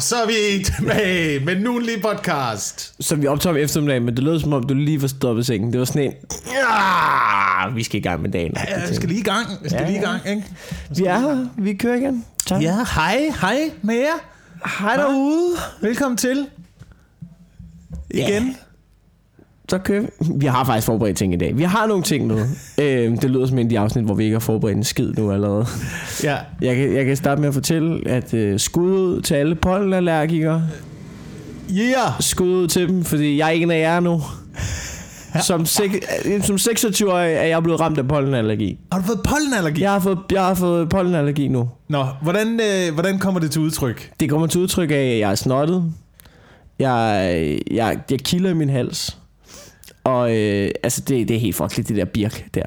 så er vi tilbage med nu en lige podcast. Som vi optager om eftermiddagen, men det lød som om, du lige var stoppet sengen. Det var sådan en, ja, vi skal i gang med dagen. Ja, jeg skal lige i gang. Jeg skal Ja, lige i ja. gang, ikke? Vi er her. Vi kører igen. Tak. Ja, hej, hej med jer. Hej derude. Velkommen til. Igen. Så kører vi. Har faktisk forberedt ting i dag. Vi har nogle ting med. øhm, det lyder som en af de afsnit, hvor vi ikke har forberedt en skid nu allerede. Ja. Jeg kan, jeg kan starte med at fortælle, at øh, skud ud til alle pollenallergikere. Yeah. Skud ud til dem, fordi jeg er en af jer nu. Som, sek- som 26-årig er jeg blevet ramt af pollenallergi. Har du fået pollenallergi? Jeg har fået, jeg har fået pollenallergi nu. Nå, hvordan, øh, hvordan kommer det til udtryk? Det kommer til udtryk af, at jeg er snottet. Jeg, jeg, jeg kilder i min hals. Og øh, altså, det, det er helt fucking det der birk der.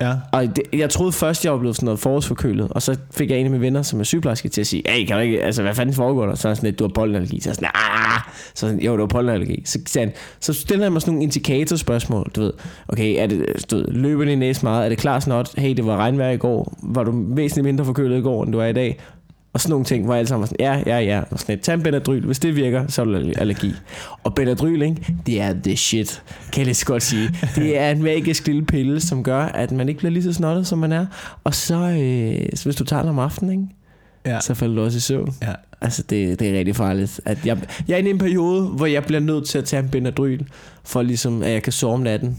Ja. Og det, jeg troede først, jeg var blevet sådan noget forårsforkølet. Og så fik jeg en af mine venner, som er sygeplejerske, til at sige, hey, kan du ikke, altså, hvad fanden foregår der? Så er sådan lidt, du har pollenallergi. Så er sådan, ah! Så sådan, jo, du har pollenallergi. Så, sagde han, så stiller han mig sådan nogle indikatorspørgsmål, du ved. Okay, er det, du ved, løber din næse meget? Er det klar snot? Hey, det var regnvejr i går. Var du væsentligt mindre forkølet i går, end du er i dag? Og sådan nogle ting, hvor alle sammen var sådan, ja, ja, ja. Og sådan et, tag en Benadryl. Hvis det virker, så er du allergi. Og Benadryl, ikke? det er the shit, kan jeg lige så godt sige. Det er en magisk lille pille, som gør, at man ikke bliver lige så snottet, som man er. Og så, øh, så hvis du tager den om aftenen, ikke? Ja. så falder du også i søvn. Ja. Altså, det, det er rigtig farligt. At jeg, jeg er inde i en periode, hvor jeg bliver nødt til at tage en Benadryl, for ligesom, at jeg kan sove om natten.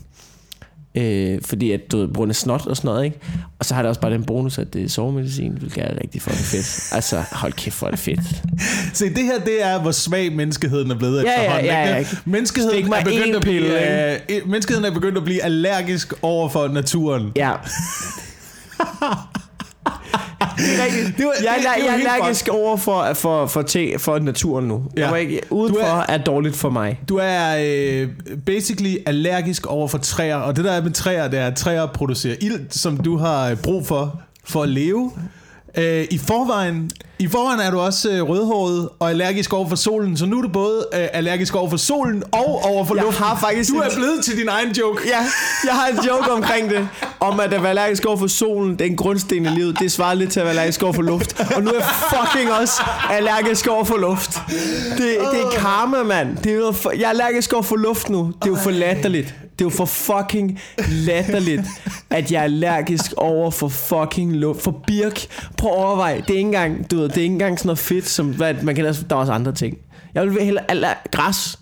Øh, fordi at du grund af snot og sådan noget, ikke? Og så har det også bare den bonus, at det er sovemedicin, hvilket er rigtig fucking fedt. Altså, hold kæft, hvor er det fedt. Se, det her, det er, hvor svag menneskeheden er blevet Ja, ja, efterhånden. ja, ja. ikke? Menneskeheden, er begyndt at blive, pille, øh, menneskeheden er begyndt at blive allergisk over for naturen. Ja. det er rigtigt. Det var- jeg, er, det- det er jo jeg er allergisk over for, for, for, te, for naturen nu. Ja. Jeg må ikke, Du udenfor er- er, er dårligt for mig. Du er øh, basically allergisk over for træer, og det der er med træer, det er, at træer producerer ilt, som du har brug for, for at leve. Øh, I forvejen, I forvejen er du også øh, rødhåret og allergisk over for solen, så nu er du både øh, allergisk over for solen og over for Jeg luften. har faktisk du er en- blevet til din egen joke. Ja, jeg har en joke omkring det, om at at være allergisk over for solen, det er en grundsten i livet, det svarer lidt til at være allergisk over for luft. Og nu er jeg fucking også allergisk over for luft. Det, det er karma, mand. Det er noget for, jeg er allergisk over for luft nu. Det er jo for latterligt. Det er jo for fucking latterligt, at jeg er allergisk over for fucking luft. For birk. Prøv at overveje. Det er ikke engang, du ved, det er ikke engang sådan noget fedt, som hvad, man kan der er også andre ting. Jeg vil hellere aller, græs.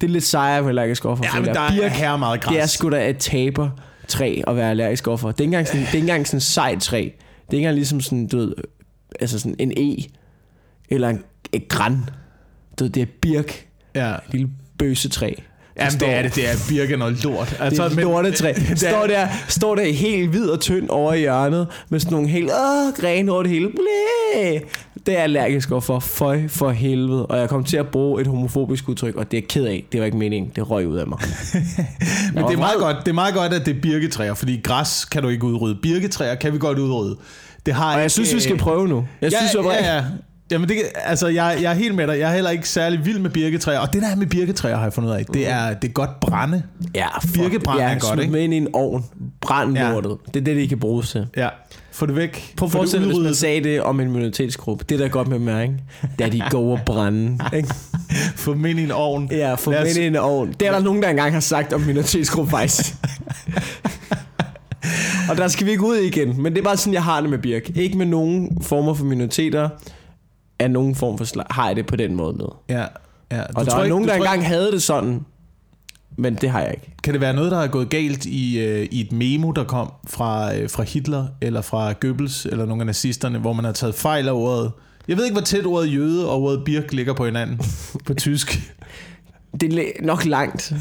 Det er lidt sejere at være allergisk over for. Ja, men der er her meget græs. Det er sgu da et taber træ at være allergisk overfor. Det er ikke engang sådan, det er ikke engang sådan sejt træ. Det er ikke engang ligesom sådan, du ved, altså sådan en e, eller en, et græn. Du ved, det er birk, Ja. et lille bøsetræ. Jamen, står- det er det. Det er birken og lort. Altså, det er et men- lortetræ. Står der, står der helt hvid og tynd over i hjørnet, med sådan nogle helt åh, grene over det hele. Blæh. Det er jeg allergisk overfor. Føj for helvede. Og jeg kom til at bruge et homofobisk udtryk, og det er jeg ked af. Det var ikke meningen. Det røg ud af mig. Men det er, meget godt, det er meget godt, at det er birketræer, fordi græs kan du ikke udrydde. Birketræer kan vi godt udrydde. Det har Og jeg ikke, synes, vi skal øh, prøve nu. Jeg ja, synes, jeg ja, ja. Jamen det, altså, jeg, jeg er helt med dig. Jeg er heller ikke særlig vild med birketræer. Og det der er med birketræer, har jeg fundet ud af, det er, det er godt brænde. Ja, Birkebrand er godt, ikke? med ind i en ovn. Brænd Ja. lortet. Det er det, det kan bruges til. Ja, få det væk. Prøv at forestille hvis man sagde det om en minoritetsgruppe. Det, der er godt med ikke? det er, de går og brænde. Ikke? Få dem ind i en ovn. Ja, få os- mænd i en ovn. Det er der nogen, der engang har sagt om minoritetsgruppe, faktisk. og der skal vi ikke ud igen. Men det er bare sådan, jeg har det med Birk. Ikke med nogen former for minoriteter. Af nogen form for slag, har jeg det på den måde med. Ja, ja. Og der tror var ikke- nogen, du der engang ikke- havde det sådan. Men det har jeg ikke. Kan det være noget, der er gået galt i, øh, i et memo, der kom fra, øh, fra Hitler, eller fra Goebbels, eller nogle af nazisterne, hvor man har taget fejl af ordet? Jeg ved ikke, hvor tæt ordet jøde og ordet birk ligger på hinanden på tysk. Det er nok langt.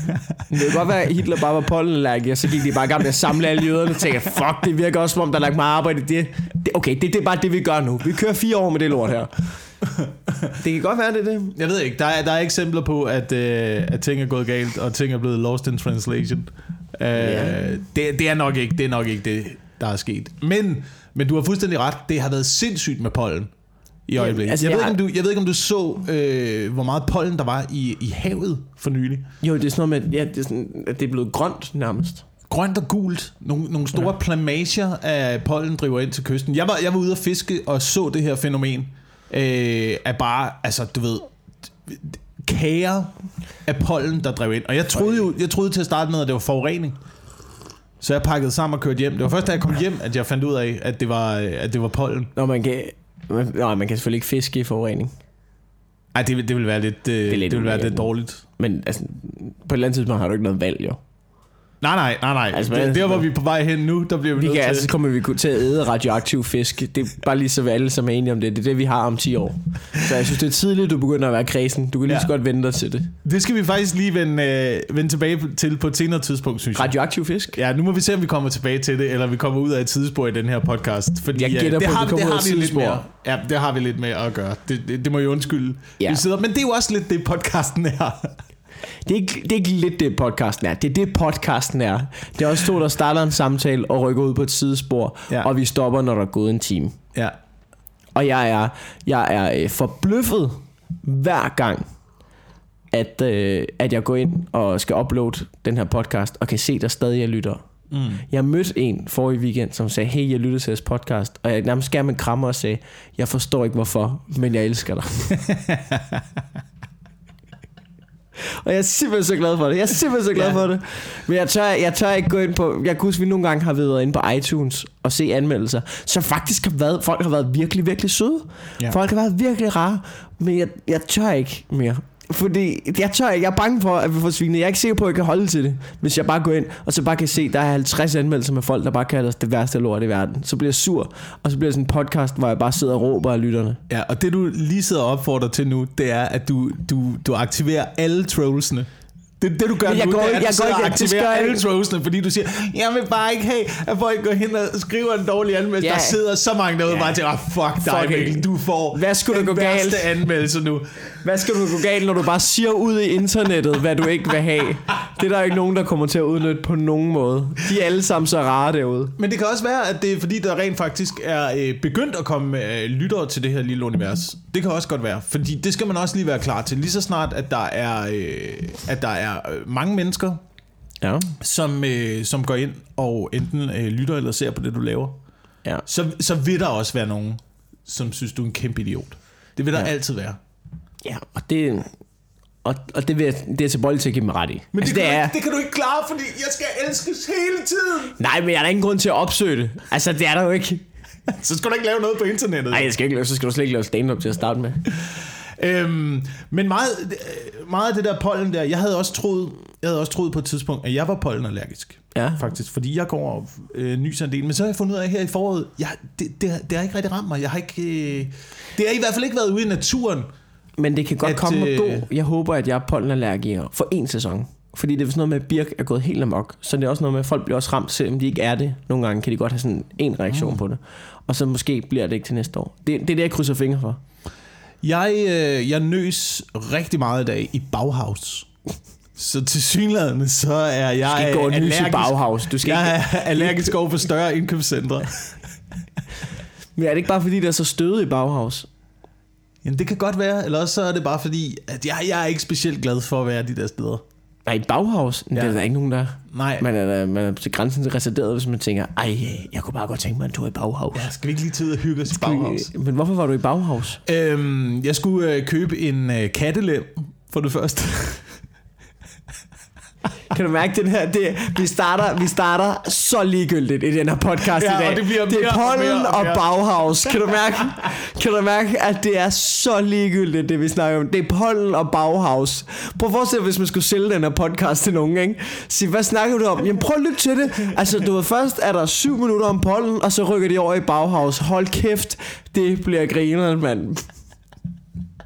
Det kan godt være, at Hitler bare var pollenallergiker, og så gik de bare i gang med at samle alle jøderne og tænkte, fuck, det virker også som om, der er lagt meget arbejde i det. det okay, det, det er bare det, vi gør nu. Vi kører fire år med det lort her. Det kan godt være, det er det. Jeg ved ikke, der er, der er eksempler på, at, øh, at ting er gået galt, og ting er blevet lost in translation. Øh, Ja. det, det, er nok ikke, det er nok ikke det, der er sket. Men, men du har fuldstændig ret, det har været sindssygt med pollen i øjeblikket. altså, jeg, ved jeg ikke, om du, jeg ved ikke, om du så, øh, hvor meget pollen der var i, i havet for nylig. Jo, det er sådan noget med, ja, det er, sådan, at det er blevet grønt nærmest. grønt og gult. Nogle, nogle store ja. plamager af pollen driver ind til kysten. Jeg var, jeg var ude at fiske og så det her fænomen. øh, er bare, altså du ved, kager af pollen, der drev ind. Og jeg troede jo, jeg troede til at starte med, at det var forurening. Så jeg pakkede sammen og kørte hjem. Det var først, da jeg kom hjem, at jeg fandt ud af, at det var, at det var pollen. Når man kan... Man, nej, man kan selvfølgelig ikke fiske i forurening. Ej, det, vil- det vil være lidt, øh, det, lidt det vil være ulækkert. lidt dårligt. Men altså, på et eller andet tidspunkt har du ikke noget valg, jo. Nej, nej, nej, nej. Altså, det, der, hvor vi er på vej hen nu, der bliver vi, Vi nødt kan, til... altså, så kommer vi til at æde radioaktiv fisk. Det er bare lige så vi alle som er enige om det. Det er det, vi har om 10 år. Så jeg synes, det er tidligt, du begynder at være kredsen. Du kan lige Ja. så godt vente dig til det. Det skal vi faktisk lige vende, øh, vende tilbage til på et senere tidspunkt, synes jeg. Radioaktiv fisk? Ja, nu må vi se, om vi kommer tilbage til det, eller vi kommer ud af et tidsspor i den her podcast. Fordi, Jeg øh, gætter det på, har, vi det har vi lidt mere. Ja, det har vi lidt med at gøre. Det, det, det må jeg undskylde. Ja. Vi sidder, men det er jo også lidt det, podcasten er. Det er, ikke, det er ikke lidt det, podcasten er. Det er det, podcasten er. Det er også to, der starter en samtale og rykker ud på et sidespor, Ja. og vi stopper, når der er gået en time. ja. Og jeg er, jeg er øh, forbløffet hver gang, at, øh, at jeg går ind og skal uploade den her podcast, og kan se, der stadig er lyttere. Mm. Jeg mødte en forrige weekend, som sagde, hey, jeg lytter til jeres podcast, og jeg nærmest gav en krammer og sagde, jeg forstår ikke hvorfor, men jeg elsker dig. og jeg er simpelthen så glad for det. Jeg er simpelthen så glad Ja. for det. Men jeg tør, jeg tør ikke gå ind på... Jeg kan huske, vi nogle gange har været inde på iTunes og se anmeldelser, som faktisk har været... Folk har været virkelig, virkelig søde. Ja. Folk har været virkelig rare. Men jeg, jeg tør ikke mere. Fordi jeg tør ikke. Jeg er bange for, at vi får svinet. Jeg er ikke sikker på, at jeg kan holde til det. Hvis jeg bare går ind, og så bare kan se, at der er 50 anmeldelser med folk, der bare kalder os det værste lort i verden. Så bliver jeg sur. Og så bliver det sådan en podcast, hvor jeg bare sidder og råber af lytterne. ja, og det du lige sidder og opfordrer til nu, det er, at du, du, du aktiverer alle trollsene. Det, det du gør jeg nu, går det er, at du jeg går sidder ikke- aktiverer jeg alle trollsene, fordi du siger, jeg vil bare ikke have, at folk går hen og skriver en dårlig anmeldelse. Ja. Der sidder så mange derude Ja. bare til, oh, fuck dig, Fuck Mikkel, du får Hvad skulle den gå galt? værste anmeldelse nu. Hvad skal du gå galt, når du bare siger ud i internettet, hvad du ikke vil have? Det er der ikke nogen, der kommer til at udnytte på nogen måde. De er alle sammen så rare derude. Men det kan også være, at det er fordi, der rent faktisk er øh, begyndt at komme øh, lyttere til det her lille univers. Det kan også godt være, fordi det skal man også lige være klar til. Lige så snart, at der er, øh, at der er øh, mange mennesker, Ja. som, øh, som går ind og enten øh, lytter eller ser på det, du laver, Ja. så, så vil der også være nogen, som synes, du er en kæmpe idiot. Det vil der ja. altid være. Ja, og det... Og, og det, vil jeg, det er til bold til at give mig ret i. Men altså, det, det kan, er, du, det kan du ikke klare, fordi jeg skal elskes hele tiden. Nej, men jeg er der ingen grund til at opsøge det. Altså, det er der jo ikke. Så skal du ikke lave noget på internettet. Nej, jeg skal ikke så skal du slet ikke lave stand-up til at starte med. Øhm, men meget, meget af det der pollen der, jeg havde også troet, jeg havde også troet på et tidspunkt, at jeg var pollenallergisk. Ja. Faktisk, fordi jeg går og øh, nyser en del. Men så har jeg fundet ud af her i foråret, jeg, det, det, har- det har ikke rigtig ramt mig. Jeg har ikke, øh, det har i hvert fald ikke været ude i naturen. Men det kan godt At, komme og øh, gå. Jeg håber, at jeg er pollenallergiker for en sæson. Fordi det er sådan noget med, at birk er gået helt amok. Så det er også noget med, at folk bliver også ramt, selvom de ikke er det. Nogle gange kan de godt have sådan en reaktion mm. på det. Og så måske bliver det ikke til næste år. Det, det er det, jeg krydser fingre for. Jeg, øh, jeg nøs rigtig meget i dag i Bauhaus. Så til synlædende, så er jeg Du skal ikke gå nys i allergisk, Bauhaus. Du skal jeg ikke, er allergisk over for større indkøbscentre. men er det ikke bare fordi, der er så støde i Bauhaus? Jamen det kan godt være, eller også så er det bare fordi, at jeg, jeg er ikke specielt glad for at være de der steder. Nej, i Bauhaus? Ja. Det er der ikke nogen, der... Nej, Man er, da- man er til grænsen til reserveret, hvis man tænker, ej, jeg kunne bare godt tænke mig en tur i Bauhaus. ja, skal vi ikke lige tid at hygge os i Bauhaus? Men hvorfor var du i Bauhaus? Øhm, jeg skulle øh, købe en øh, kattelem for det første. Kan du mærke den her? Det, vi, starter, vi starter så ligegyldigt i den her podcast Ja, i dag. og det bliver det er og pollen og og, mere. Bauhaus. Kan du, mærke, kan du mærke, at det er så ligegyldigt, det vi snakker om? Det er pollen og Bauhaus. Prøv at forestille hvis man skulle sælge den her podcast til nogen, ikke? Sig, hvad snakker du om? Jamen prøv at lytte til det. Altså, du ved, først er der syv minutter om pollen, og så rykker de over i Bauhaus. Hold kæft, det bliver grineren, mand.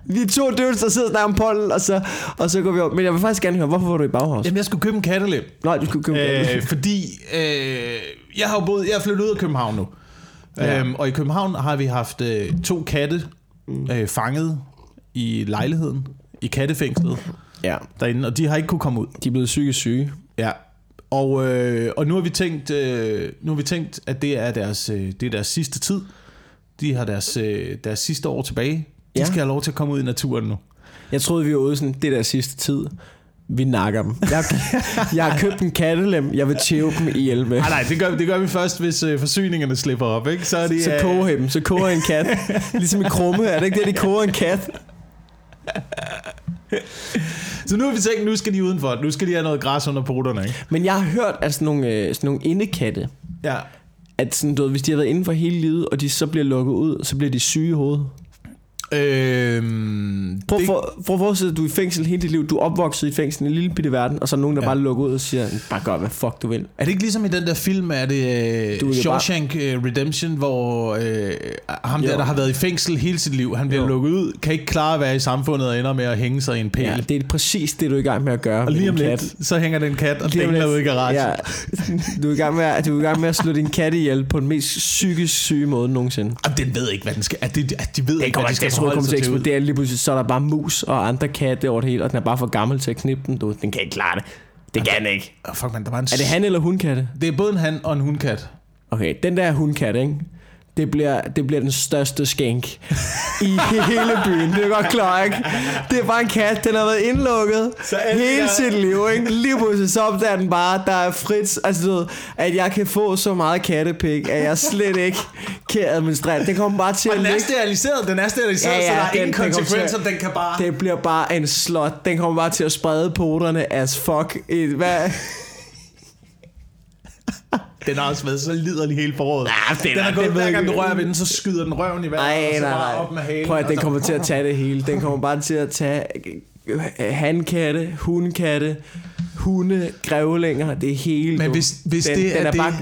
Vi er to dudes, der sidder og snakker om pollen, og så, og så går vi over. Men jeg vil faktisk gerne høre, hvorfor var du i Bauhaus? Jamen jeg skulle købe en kattelem. Nej, du skulle købe Øh, øh, fordi øh, jeg har boet, jeg er flyttet ud af København nu. Ja. Ja. Øhm, og i København har vi haft øh, to katte øh, fanget i lejligheden, i kattefængslet Ja, derinde, og de har ikke kunne komme ud. de er blevet psykisk syge. Ja. Og, øh, og nu har vi tænkt, øh, nu har vi tænkt, at det er deres, øh, det er deres sidste tid. De har deres, øh, deres sidste år tilbage. De Ja. skal have lov til at komme ud i naturen nu. Jeg troede, vi var ude sådan, det der sidste tid. Vi nakker dem. Jeg, jeg har købt en kattelem. Jeg vil tæve dem ihjel med. Nej, nej, det gør, det gør vi først, hvis øh, forsyningerne slipper op, ikke? Så er det... Så øh, koger jeg dem. Så koger en kat. Ligesom i krumme. Er det ikke det, de koger en kat? Så nu har vi tænkt, nu skal de udenfor. Nu skal de have noget græs under poterne, ikke? Men jeg har hørt, at sådan nogle, øh, sådan nogle indekatte, Ja. at sådan, du ved, hvis de har været inden for hele livet, og de så bliver lukket ud, så bliver de syge i hovedet. Øhm, Prøv, det, for, prøv at forestille dig, du er i fængsel hele dit liv. Du er opvokset i fængsel i en lille bitte verden, og så er nogen, der Ja. bare lukker ud og siger, bare gør, hvad fuck du vil. er det ikke ligesom i den der film, er det Du uh, er Shawshank uh, Redemption, hvor uh, ham der, Jo. der har været i fængsel hele sit liv, han bliver Jo. lukket ud, kan ikke klare at være i samfundet og ender med at hænge sig i en pæl. Ja, det er præcis det, du er i gang med at gøre og med lige om din lidt, kat. så hænger den kat og lidt. ude i garagen. Ja, du er, i gang med, at, du er i gang med at slå din kat ihjel på den mest psykisk syge måde nogensinde. Og den ved ikke, hvad den skal. At de, at de ved Det ikke, hvad de skal tror, det kommer til at eksplodere lige pludselig, så er der bare mus og andre katte over det hele, og den er bare for gammel til at knippe den. Du. Den kan ikke klare det. Det kan den ikke. Oh, fuck, man, der var en Er det han eller hunkatte? Det er både en han og en hundkat. Okay, den der hundkat, ikke? Det bliver, det bliver den største skænk i hele byen. Det er godt klar, ikke? Det er bare en kat, den har været indlukket Så hele der- sit liv, ikke? Lige pludselig så opdager den bare, der er frit, altså du ved, at jeg kan få så meget kattepik, at jeg slet ikke kan administrere. Det kommer bare til Og at den er ligge steriliseret, den er steriliseret, Ja, ja, så der er den- ingen den konsekvenser, at- den kan bare... det bliver bare en slot. Den kommer bare til at sprede poterne as fuck. Hvad? Den har også været så liderlig hele foråret. Ja, den den er- er gået, hver gang du rører ved den, så skyder den røven i vejret, Nej, og så nej, bare op med halen. Prøv at den så- kommer til at tage det hele. Den kommer bare til at tage øh, handkatte, hundkatte, hunde, grævlinger, det hele. Men hvis, hvis den, det den er, er det, bare,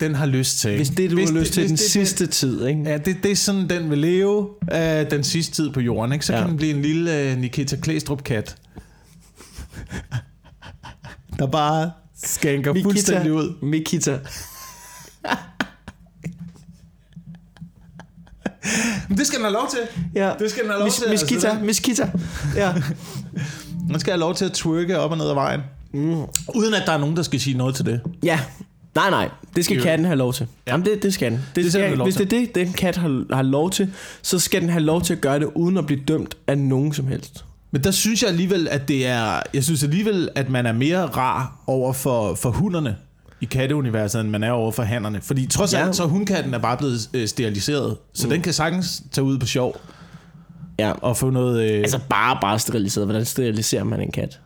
den har lyst til. hvis det, du hvis har lyst til hvis den det- sidste tid, ikke? Ja, det, det er sådan, den vil leve uh, den sidste tid på jorden, ikke? Så Ja. kan den blive en lille uh, Nikita Klæstrup-kat. der bare skænker fuldstændig ud. Mikita. Men det skal den have lov til. Ja. Det skal den have lov Mis, til. Miss Kita, Altså, Miss Kita. Ja. den skal have lov til at twerke op og ned ad vejen. Mm. Uden at der er nogen, der skal sige noget til det. Ja. Nej, nej. Det skal Jo. katten have lov til. Ja. Jamen, det, det skal den. Det skal den skal, lov hvis til. det er det, den kat har, har lov til, så skal den have lov til at gøre det, uden at blive dømt af nogen som helst. Men der synes jeg alligevel, at det er... Jeg synes alligevel, at man er mere rar over for, for hunderne i katteuniverset, end man er over for hannerne. Fordi trods Ja. alt, så hundkatten er bare blevet øh, steriliseret. Så mm. den kan sagtens tage ud på sjov Ja. og få noget... Øh, Altså bare, bare steriliseret. Hvordan steriliserer man en kat?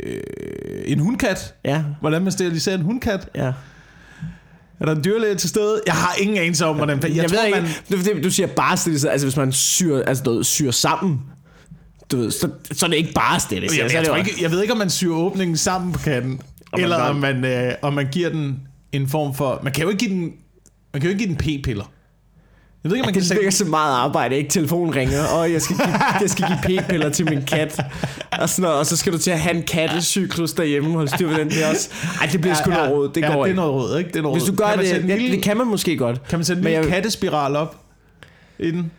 øh, en hundkat. Ja. Hvordan man steriliserer en hundkat. Ja. Er der en dyrlæge til stede? Jeg har ingen anelse om, hvordan... Jeg, Jeg, jeg tror, ved ikke, man... man... du, du siger bare steriliseret, altså hvis man syr, altså, du ved, syr sammen, du ved, så, så er det ikke bare steriliseret. Jeg, så er jeg, jo- ikke, jeg ved ikke, om man syr åbningen sammen på katten, man eller bare- om man, øh, om man giver den en form for... Man kan jo ikke give den, man kan jo ikke give den p-piller. Jeg ved ikke, om man kan Det ligger så meget arbejde, ikke? Telefonen ringer, og jeg skal give, jeg skal give p-piller til min kat. Og, sådan noget, og så skal du til at have en kattecyklus derhjemme, holde styr på den der også. Ej, det bliver sgu noget råd, det ja, går det er ikke. noget råd, ikke? Det er noget Hvis du gør kan det, ja, lille, det kan man måske godt. kan man sætte en lille jeg- kattespiral op i den?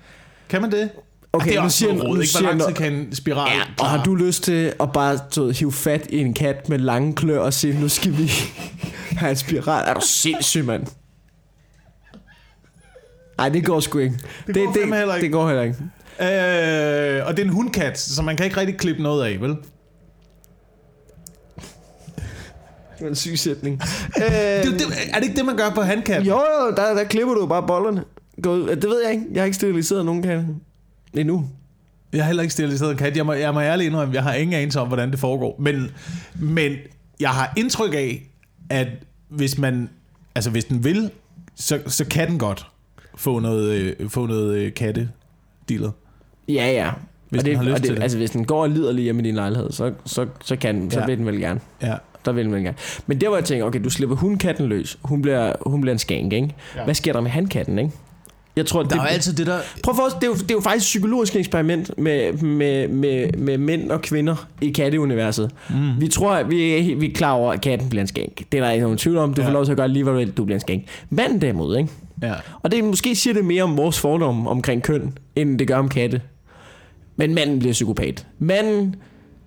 Kan man det? Okay, det er nu også siger- noget råd, ikke? Hvor lang tid kan en spiral Ja, og har du lyst til at bare ved, hive fat i en kat med lange klør og sige, nu skal vi have en spiral? Er du sindssyg, mand? Nej, det går sgu ikke. Det, går fandme heller ikke. det går heller ikke. Øh, og det er en hundkat, så man kan ikke rigtig klippe noget af, vel? Det var en syg sætning. øh, Det, det, er det ikke det, man gør på handkat? jo, jo, der, der klipper du bare bollerne. Gå. Det ved jeg ikke. Jeg har ikke steriliseret nogen kat endnu. Jeg har heller ikke steriliseret en kat. Jeg må, jeg må ærligt indrømme, jeg har ingen anelse om, hvordan det foregår. Men, men jeg har indtryk af, at hvis man, altså hvis den vil, så, så kan den godt få noget, øh, få noget øh, katte dealet. Ja, ja. Hvis og den det, har lyst og det, til det. Altså, hvis den går og lider lige hjemme i din lejlighed, så, så, så, kan, så Ja. vil den vel gerne. Ja. Der vil den vel gerne. Men der hvor jeg tænker, okay, du slipper hundkatten løs. Hun bliver, hun bliver en skænk, ikke? Ja. Hvad sker der med handkatten, ikke? Jeg tror, Der det, er jo altid det der... Prøv for, det, er jo, det er jo faktisk et psykologisk eksperiment med, med, med, med mænd og kvinder i katteuniverset. Mm. Vi tror, at vi er, vi er klar over, at katten bliver en skænk. Det er der ikke nogen tvivl om. Du ja. får lov til at gøre lige, hvad du vil. Du bliver en skænk. Manden derimod, ikke? Ja. Og det måske siger det mere om vores fordomme omkring køn, end det gør om katte. Men manden bliver psykopat. Manden,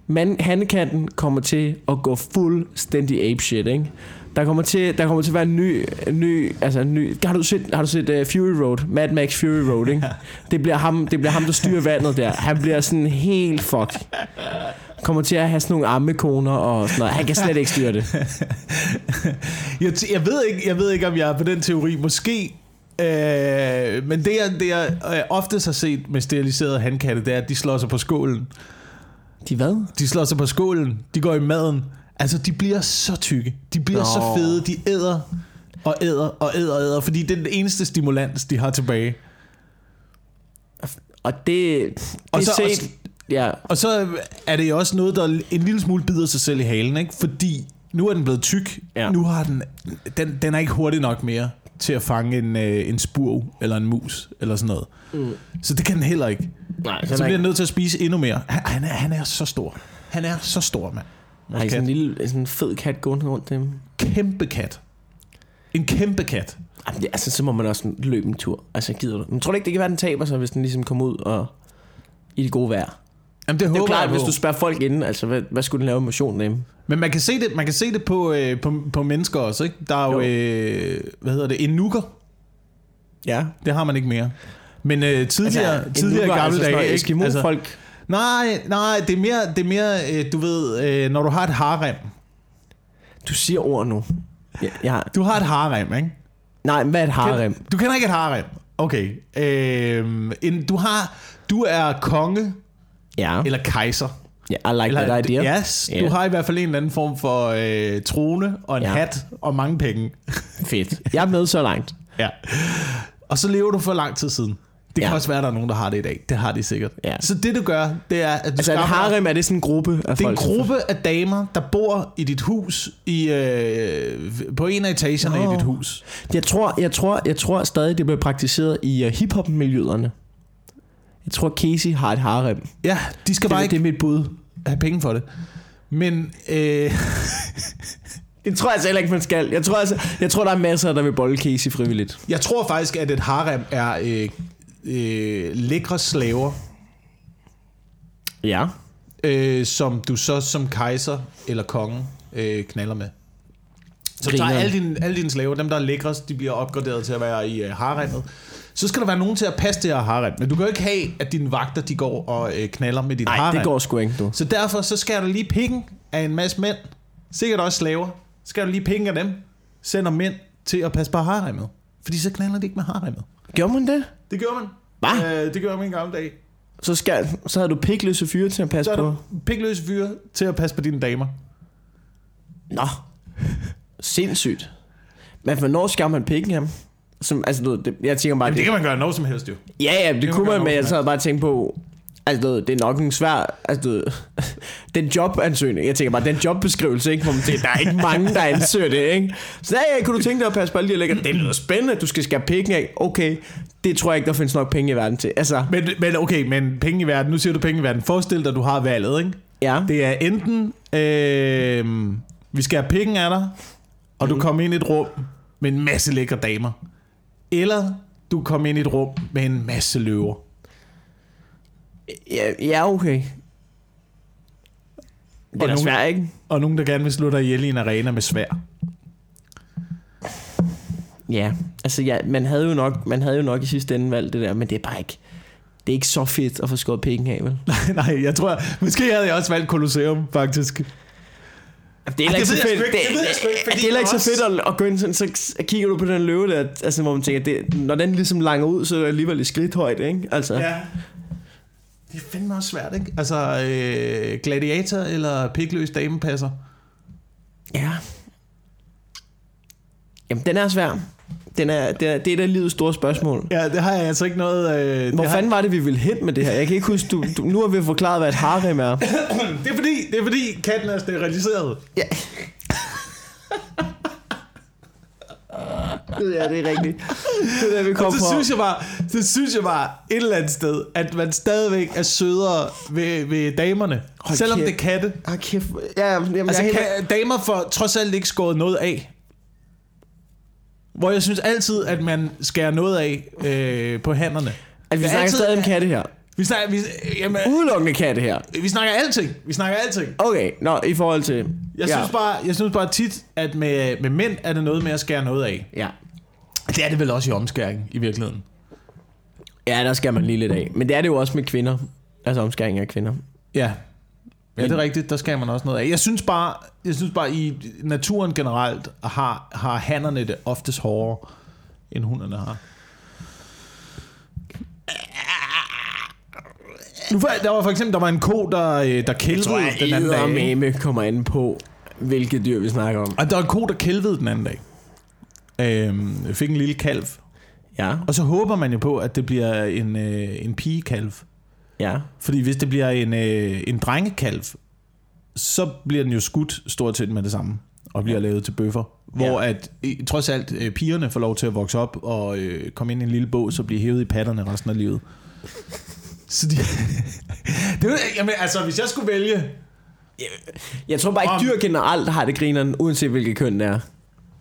mand, handekatten kommer til at gå fuldstændig ape shit, ikke? Der kommer til, der kommer til at være en ny, ny, altså en ny, har du set, har du set uh, Fury Road? Mad Max Fury Road, ikke? Det bliver ham, det bliver ham, der styrer vandet der. Han bliver sådan helt fuck. Kommer til at have sådan nogle ammekoner og sådan noget. Han kan slet ikke styre det. Jeg, jeg, ved ikke, jeg ved ikke, om jeg er på den teori. Måske Øh, men det jeg, det jeg øh, oftest har set med steriliserede handkatte, det er, at de slår sig på skålen. De hvad? De slår sig på skålen, de går i maden. Altså, de bliver så tykke. De bliver Nå. så fede, de æder og æder og æder og æder, fordi det er den eneste stimulans, de har tilbage. Og det, det Og så- og set... Ja, Og så er det jo også noget, der en lille smule bider sig selv i halen, ikke? Fordi nu er den blevet tyk. Ja. Nu har den, den... Den er ikke hurtig nok mere til at fange en, øh, en spurv eller en mus eller sådan noget. Mm. Så det kan den heller ikke. nej, Så bliver den nødt til at spise endnu mere. Han, han, er, han er så stor. Han er så stor, mand. Har I sådan en lille sådan en fed kat gående rundt dem? Kæmpe kat. En kæmpe kat. Jamen, det, altså, så må man også løbe en tur. Altså, gider du? Men tror du ikke, det kan være, den taber sig, hvis den ligesom kommer ud og i det gode vejr? Jamen, det, Det er jo håber klart, jeg hvis du spørger folk inden, altså, hvad, hvad skulle den lave motion hjemme? Men man kan se det, man kan se det på, øh, på, på mennesker også, ikke? Der er jo, Jo. øh, hvad hedder det, enukker. Ja. Det har man ikke mere. Men øh, tidligere, altså, tidligere Inukker, gamle altså, dage, ikke? Eskimo altså, folk. Nej, nej, det er mere, det er mere øh, du ved, øh, når du har et harem. Du siger ord nu. Ja, ja. Du har et harem, ikke? Nej, hvad er et harem? Du kender ikke et harem. Okay. Øh, en, du har, du er konge Ja. eller kejser. ja I like Eller, that idea. Yes, Ja. du har i hvert fald en eller anden form for øh, trone og en Ja. hat og mange penge. Fedt. Jeg er med så langt. Ja. Og så lever du for lang tid siden. Det kan Ja. også være, at der er nogen, der har det i dag. Det har de sikkert. Ja. Så det du gør, det er, at du Altså, skaffer- harem, er det sådan en gruppe af Det er en folk? gruppe af damer, der bor i dit hus, i, øh, på en af etagerne Nå. i dit hus. Jeg tror, jeg tror, jeg tror stadig, det bliver praktiseret i uh, hiphop-miljøerne. Jeg tror, Casey har et harem. Ja, de skal Det, bare det ikke er mit bud. have penge for det. Men øh, Det tror jeg altså heller ikke, man skal. Jeg tror, altså, jeg tror der er masser, der vil bolle Casey frivilligt. jeg tror faktisk, at et harem er øh, øh, lækre slaver, Ja. øh, som du så som kejser eller konge øh, knaller med. Så du tager alle dine, alle dine slaver, dem der er lækrest, de bliver opgraderet til at være i øh, haremmet. Så skal der være nogen til at passe det her harem. Men du kan jo ikke have, at dine vagter de går og øh, knaller med dit Nej, harem. det går sgu ikke, du. Så derfor så skal du lige pikken af en masse mænd, sikkert også slaver, skal du lige pikken af dem, sender mænd til at passe på haremmet. Fordi så knaller de ikke med haremmet. Gjorde man det? Det gjorde man. Hvad? Øh, det gjorde man i gamle dage. Så, skal, så havde du pikløse fyre til at passe Så på. pikløse fyre til at passe på dine damer. Nå. Sindssygt. Men hvornår skal man pikken ham? Som, altså, du, det, jeg tænker bare, Jamen, det det, kan man gøre noget som helst jo. ja, ja, det, kan kunne man men jeg sad bare og tænkte på, altså, du det er nok en svær, altså, du, den jobansøgning, jeg tænker bare, den jobbeskrivelse, ikke, hvor man tænker, der er ikke mange, der ansøger det, ikke? Så ja, ja, kunne du tænke dig at passe på alle de lækker, det lyder spændende, du skal skære pikken af, okay, det tror jeg ikke, der findes nok penge i verden til, altså, Men, men okay, men penge i verden. Nu siger du penge i verden. Forestil dig, du har valget, ikke? ja, Det er enten, øh, vi skal have penge af dig, og du kommer ind i et rum med en masse lækre damer. Eller du kommer ind i et rum med en masse løver. ja, ja okay. Det er nogen- svært, ikke? Og nogen, der gerne vil slå dig ihjel i en arena med svær. Ja, altså ja, man havde jo nok, man havde jo nok i sidste ende valgt det der, men det er bare ikke, det er ikke så fedt at få skåret pikken af, vel? Nej, jeg tror, måske havde jeg også valgt Colosseum, faktisk. Det er Ej, ikke så fedt. ikke. Det, Det det, er så fedt at, at gå ind sådan, så kigger du på den løve der, altså hvor man tænker, det, når den ligesom langer ud, så er det alligevel et skridt højt, ikke? Altså, Ja. Det er fandme også svært, ikke? Altså, øh, gladiator eller pikløs damepasser. ja. Jamen, den er svær. Den er, det, er, det er da livets store spørgsmål. Ja, det har jeg altså ikke noget... Øh, Hvor det har- fanden var det, vi ville hen med det her? Jeg kan ikke huske, du, du, nu har vi forklaret, hvad et harem er. Det er fordi, det er fordi katten er steriliseret. Ja. ja, det er rigtigt. Det er der, vi Og kom fra. synes jeg bare, så synes jeg bare et eller andet sted, at man stadigvæk er sødere ved, ved damerne. Hold selvom kæft. det er katte. Kæft. Ja, jamen, Altså, jeg er helt... damer får trods alt ikke skåret noget af. Hvor jeg synes altid, at man skærer noget af øh, på hænderne. Altså, vi er snakker altid- stadig om katte her. Vi snakker, vi, jamen, Udelukkende katte her. vi snakker alting. Vi snakker alting. Okay, nå, i forhold til... Jeg, ja. synes bare, jeg synes bare tit, at med, med mænd er det noget med at skære noget af. Ja. Det er det vel også i omskæring, i virkeligheden. ja, der skal man lige lidt af. Men det er det jo også med kvinder. Altså omskæring af kvinder. Ja. Ja, det er rigtigt. Der skal man også noget af. Jeg synes bare, jeg synes bare i naturen generelt har, har hannerne det oftest hårdere, end hunderne har. Nu, for- der var for eksempel der var en ko, der, øh, der kælvede den anden dag. ikke? mame kommer an på, hvilket dyr vi snakker om. Og der var en ko, der kælvede den anden dag. Øhm, fik en lille kalv. Ja, Og så håber man jo på, at det bliver en, øh, en pigekalv. Ja. Fordi hvis det bliver en, øh, en drengekalv, så bliver den jo skudt stort set med det samme. Og bliver ja. lavet til bøffer. Hvor Ja. at trods alt øh, pigerne får lov til at vokse op og øh, komme ind i en lille bås og blive hævet i patterne resten af livet. Så de, det jamen, altså, hvis jeg skulle vælge... Jeg tror bare Om- ikke, dyr generelt har det grineren, uanset hvilket køn det er.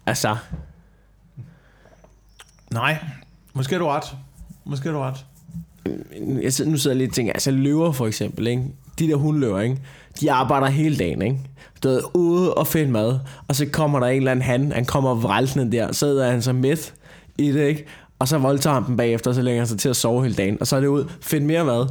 Altså, Nej, måske er du ret. Måske er du ret. Jeg sidder, nu sidder jeg lidt og tænker, altså løver for eksempel, ikke? de der hundløver, ikke? de arbejder hele dagen, ikke? Du ved, ude og finde mad, og så kommer der en eller anden han, han kommer vrælsende der, så sidder han så midt i det, ikke? Og så voldtager han dem bagefter, og så lægger han sig til at sove hele dagen, og så er det ud, find mere mad,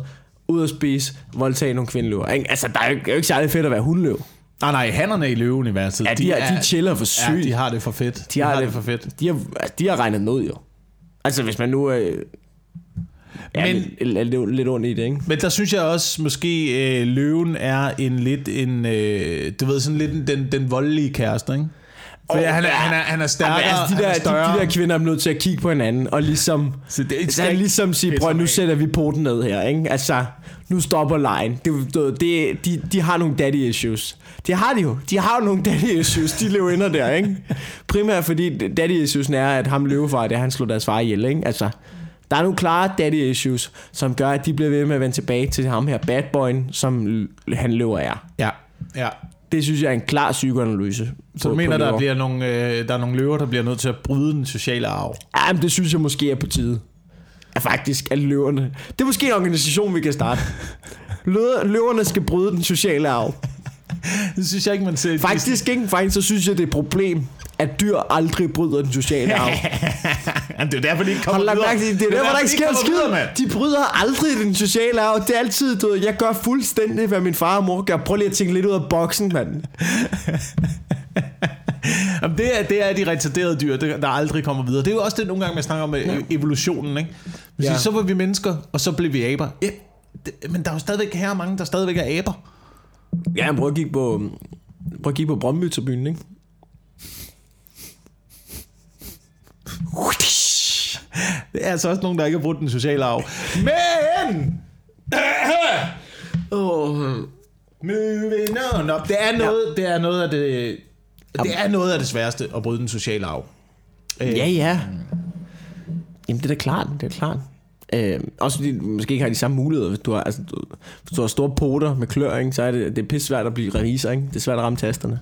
ud og spise, voldtage nogle kvindeløver, ikke? Altså, der er jo, det er jo ikke særlig fedt at være hundløv. Nej, nej, hannerne i løveuniverset, Ja, de, de, er, de chiller for sygt. Ja, de har det for fedt. De har, det for fedt. De har, de har regnet ud, jo. Altså, hvis man nu øh, er Men- lidt, er lidt, lidt ondt i det, ikke? Men der synes jeg også, måske øh, løven er en lidt en, øh, du ved, sådan lidt en- den, den voldelige kæreste, ikke? For Åh, han, er, ja. han, er, han er stærkere, altså, de, han der, er de, større. de der kvinder er nødt til at kigge på hinanden, og ligesom, Så det, så han ligesom sige, prøv nu sætter vi poten ned her, ikke? Altså, nu stopper lejen. Det, det, de, de har nogle daddy issues. Det har de jo. De har jo nogle daddy issues, de lever ender der, ikke? Primært fordi daddy issues er, at ham løvefar, det er, han slog deres far ihjel, ikke? Altså, der er nogle klare daddy issues, som gør, at de bliver ved med at vende tilbage til ham her bad boyen, som han løver er. Ja, ja. Det synes jeg er en klar psykoanalyse. Så du mener, der, bliver nogle, øh, der er nogle løver, der bliver nødt til at bryde den sociale arv? Ja, men det synes jeg måske er på tide. Ja, faktisk, alle løverne. Det er måske en organisation, vi kan starte. Lø- Løverne skal bryde den sociale arv. Det synes jeg ikke, man ser. Faktisk ikke. Faktisk så synes jeg, det er et problem, at dyr aldrig bryder den sociale arv. Det er derfor, de ikke kommer videre. mærke det er der, hvor der ikke de sker skid. De bryder aldrig den sociale arv. Det er altid, du ved, jeg gør fuldstændig, hvad min far og mor gør. Prøv lige at tænke lidt ud af boksen, mand. Jamen, det, er, det er de retarderede dyr, der aldrig kommer videre. Det er jo også det, nogle gange, man snakker om ja. evolutionen. Ikke? Hvis Ja. ja. Så var vi mennesker, og så blev vi aber. Ja, det, men der er jo stadigvæk her mange, der stadigvæk er aber. Ja, prøv at kigge på, prøv at kigge på Brøndby-tribunen, ikke? Det er altså også nogen, der ikke har brugt den sociale arv. Men... Oh, Moving on up. Det er noget, ja. det er noget af det... Det er noget af det sværeste at bryde den sociale arv. Øh, Ja, ja. Jamen, det er da klart, det er klart. Øh, også fordi du måske ikke har de samme muligheder. Hvis du har, altså, du, hvis du har store poter med klør, ikke, så er det, det er pisse svært at blive revisor. Ikke? Det er svært at ramme tasterne.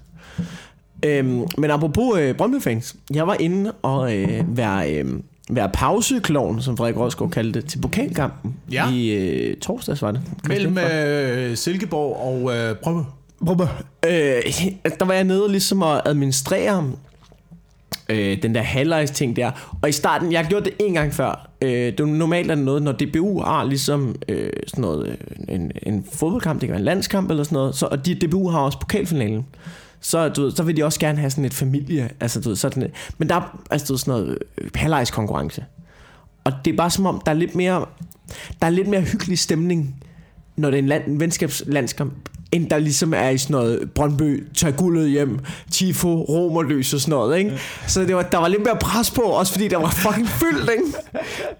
Øh, men apropos øh, Brøndby-fans. Jeg var inde og øh, være, øh, være pauseklovn, som Frederik Rosgaard kaldte det, til pokalkampen. Ja. I øh, torsdags var det. Mellem øh, Silkeborg og øh, Brømme. Øh, der var jeg nede ligesom at administrere øh, den der halvlejs ting der. Og i starten, jeg har gjort det en gang før. Øh, det er jo normalt er det noget, når DBU har ligesom øh, sådan noget, øh, en, en fodboldkamp, det kan være en landskamp eller sådan noget, så, og de, DBU har også pokalfinalen. Så, du ved, så vil de også gerne have sådan et familie, altså du ved, sådan et, men der er altså, du ved, sådan noget øh, halvlejs konkurrence. Og det er bare som om, der er lidt mere, der er lidt mere hyggelig stemning, når det er en, land, en venskabslandskamp, end der ligesom er i sådan noget Brøndby, tag guldet hjem, Tifo, Romerløs og sådan noget, ikke? Så det var, der var lidt mere pres på, også fordi der var fucking fyldt, ikke?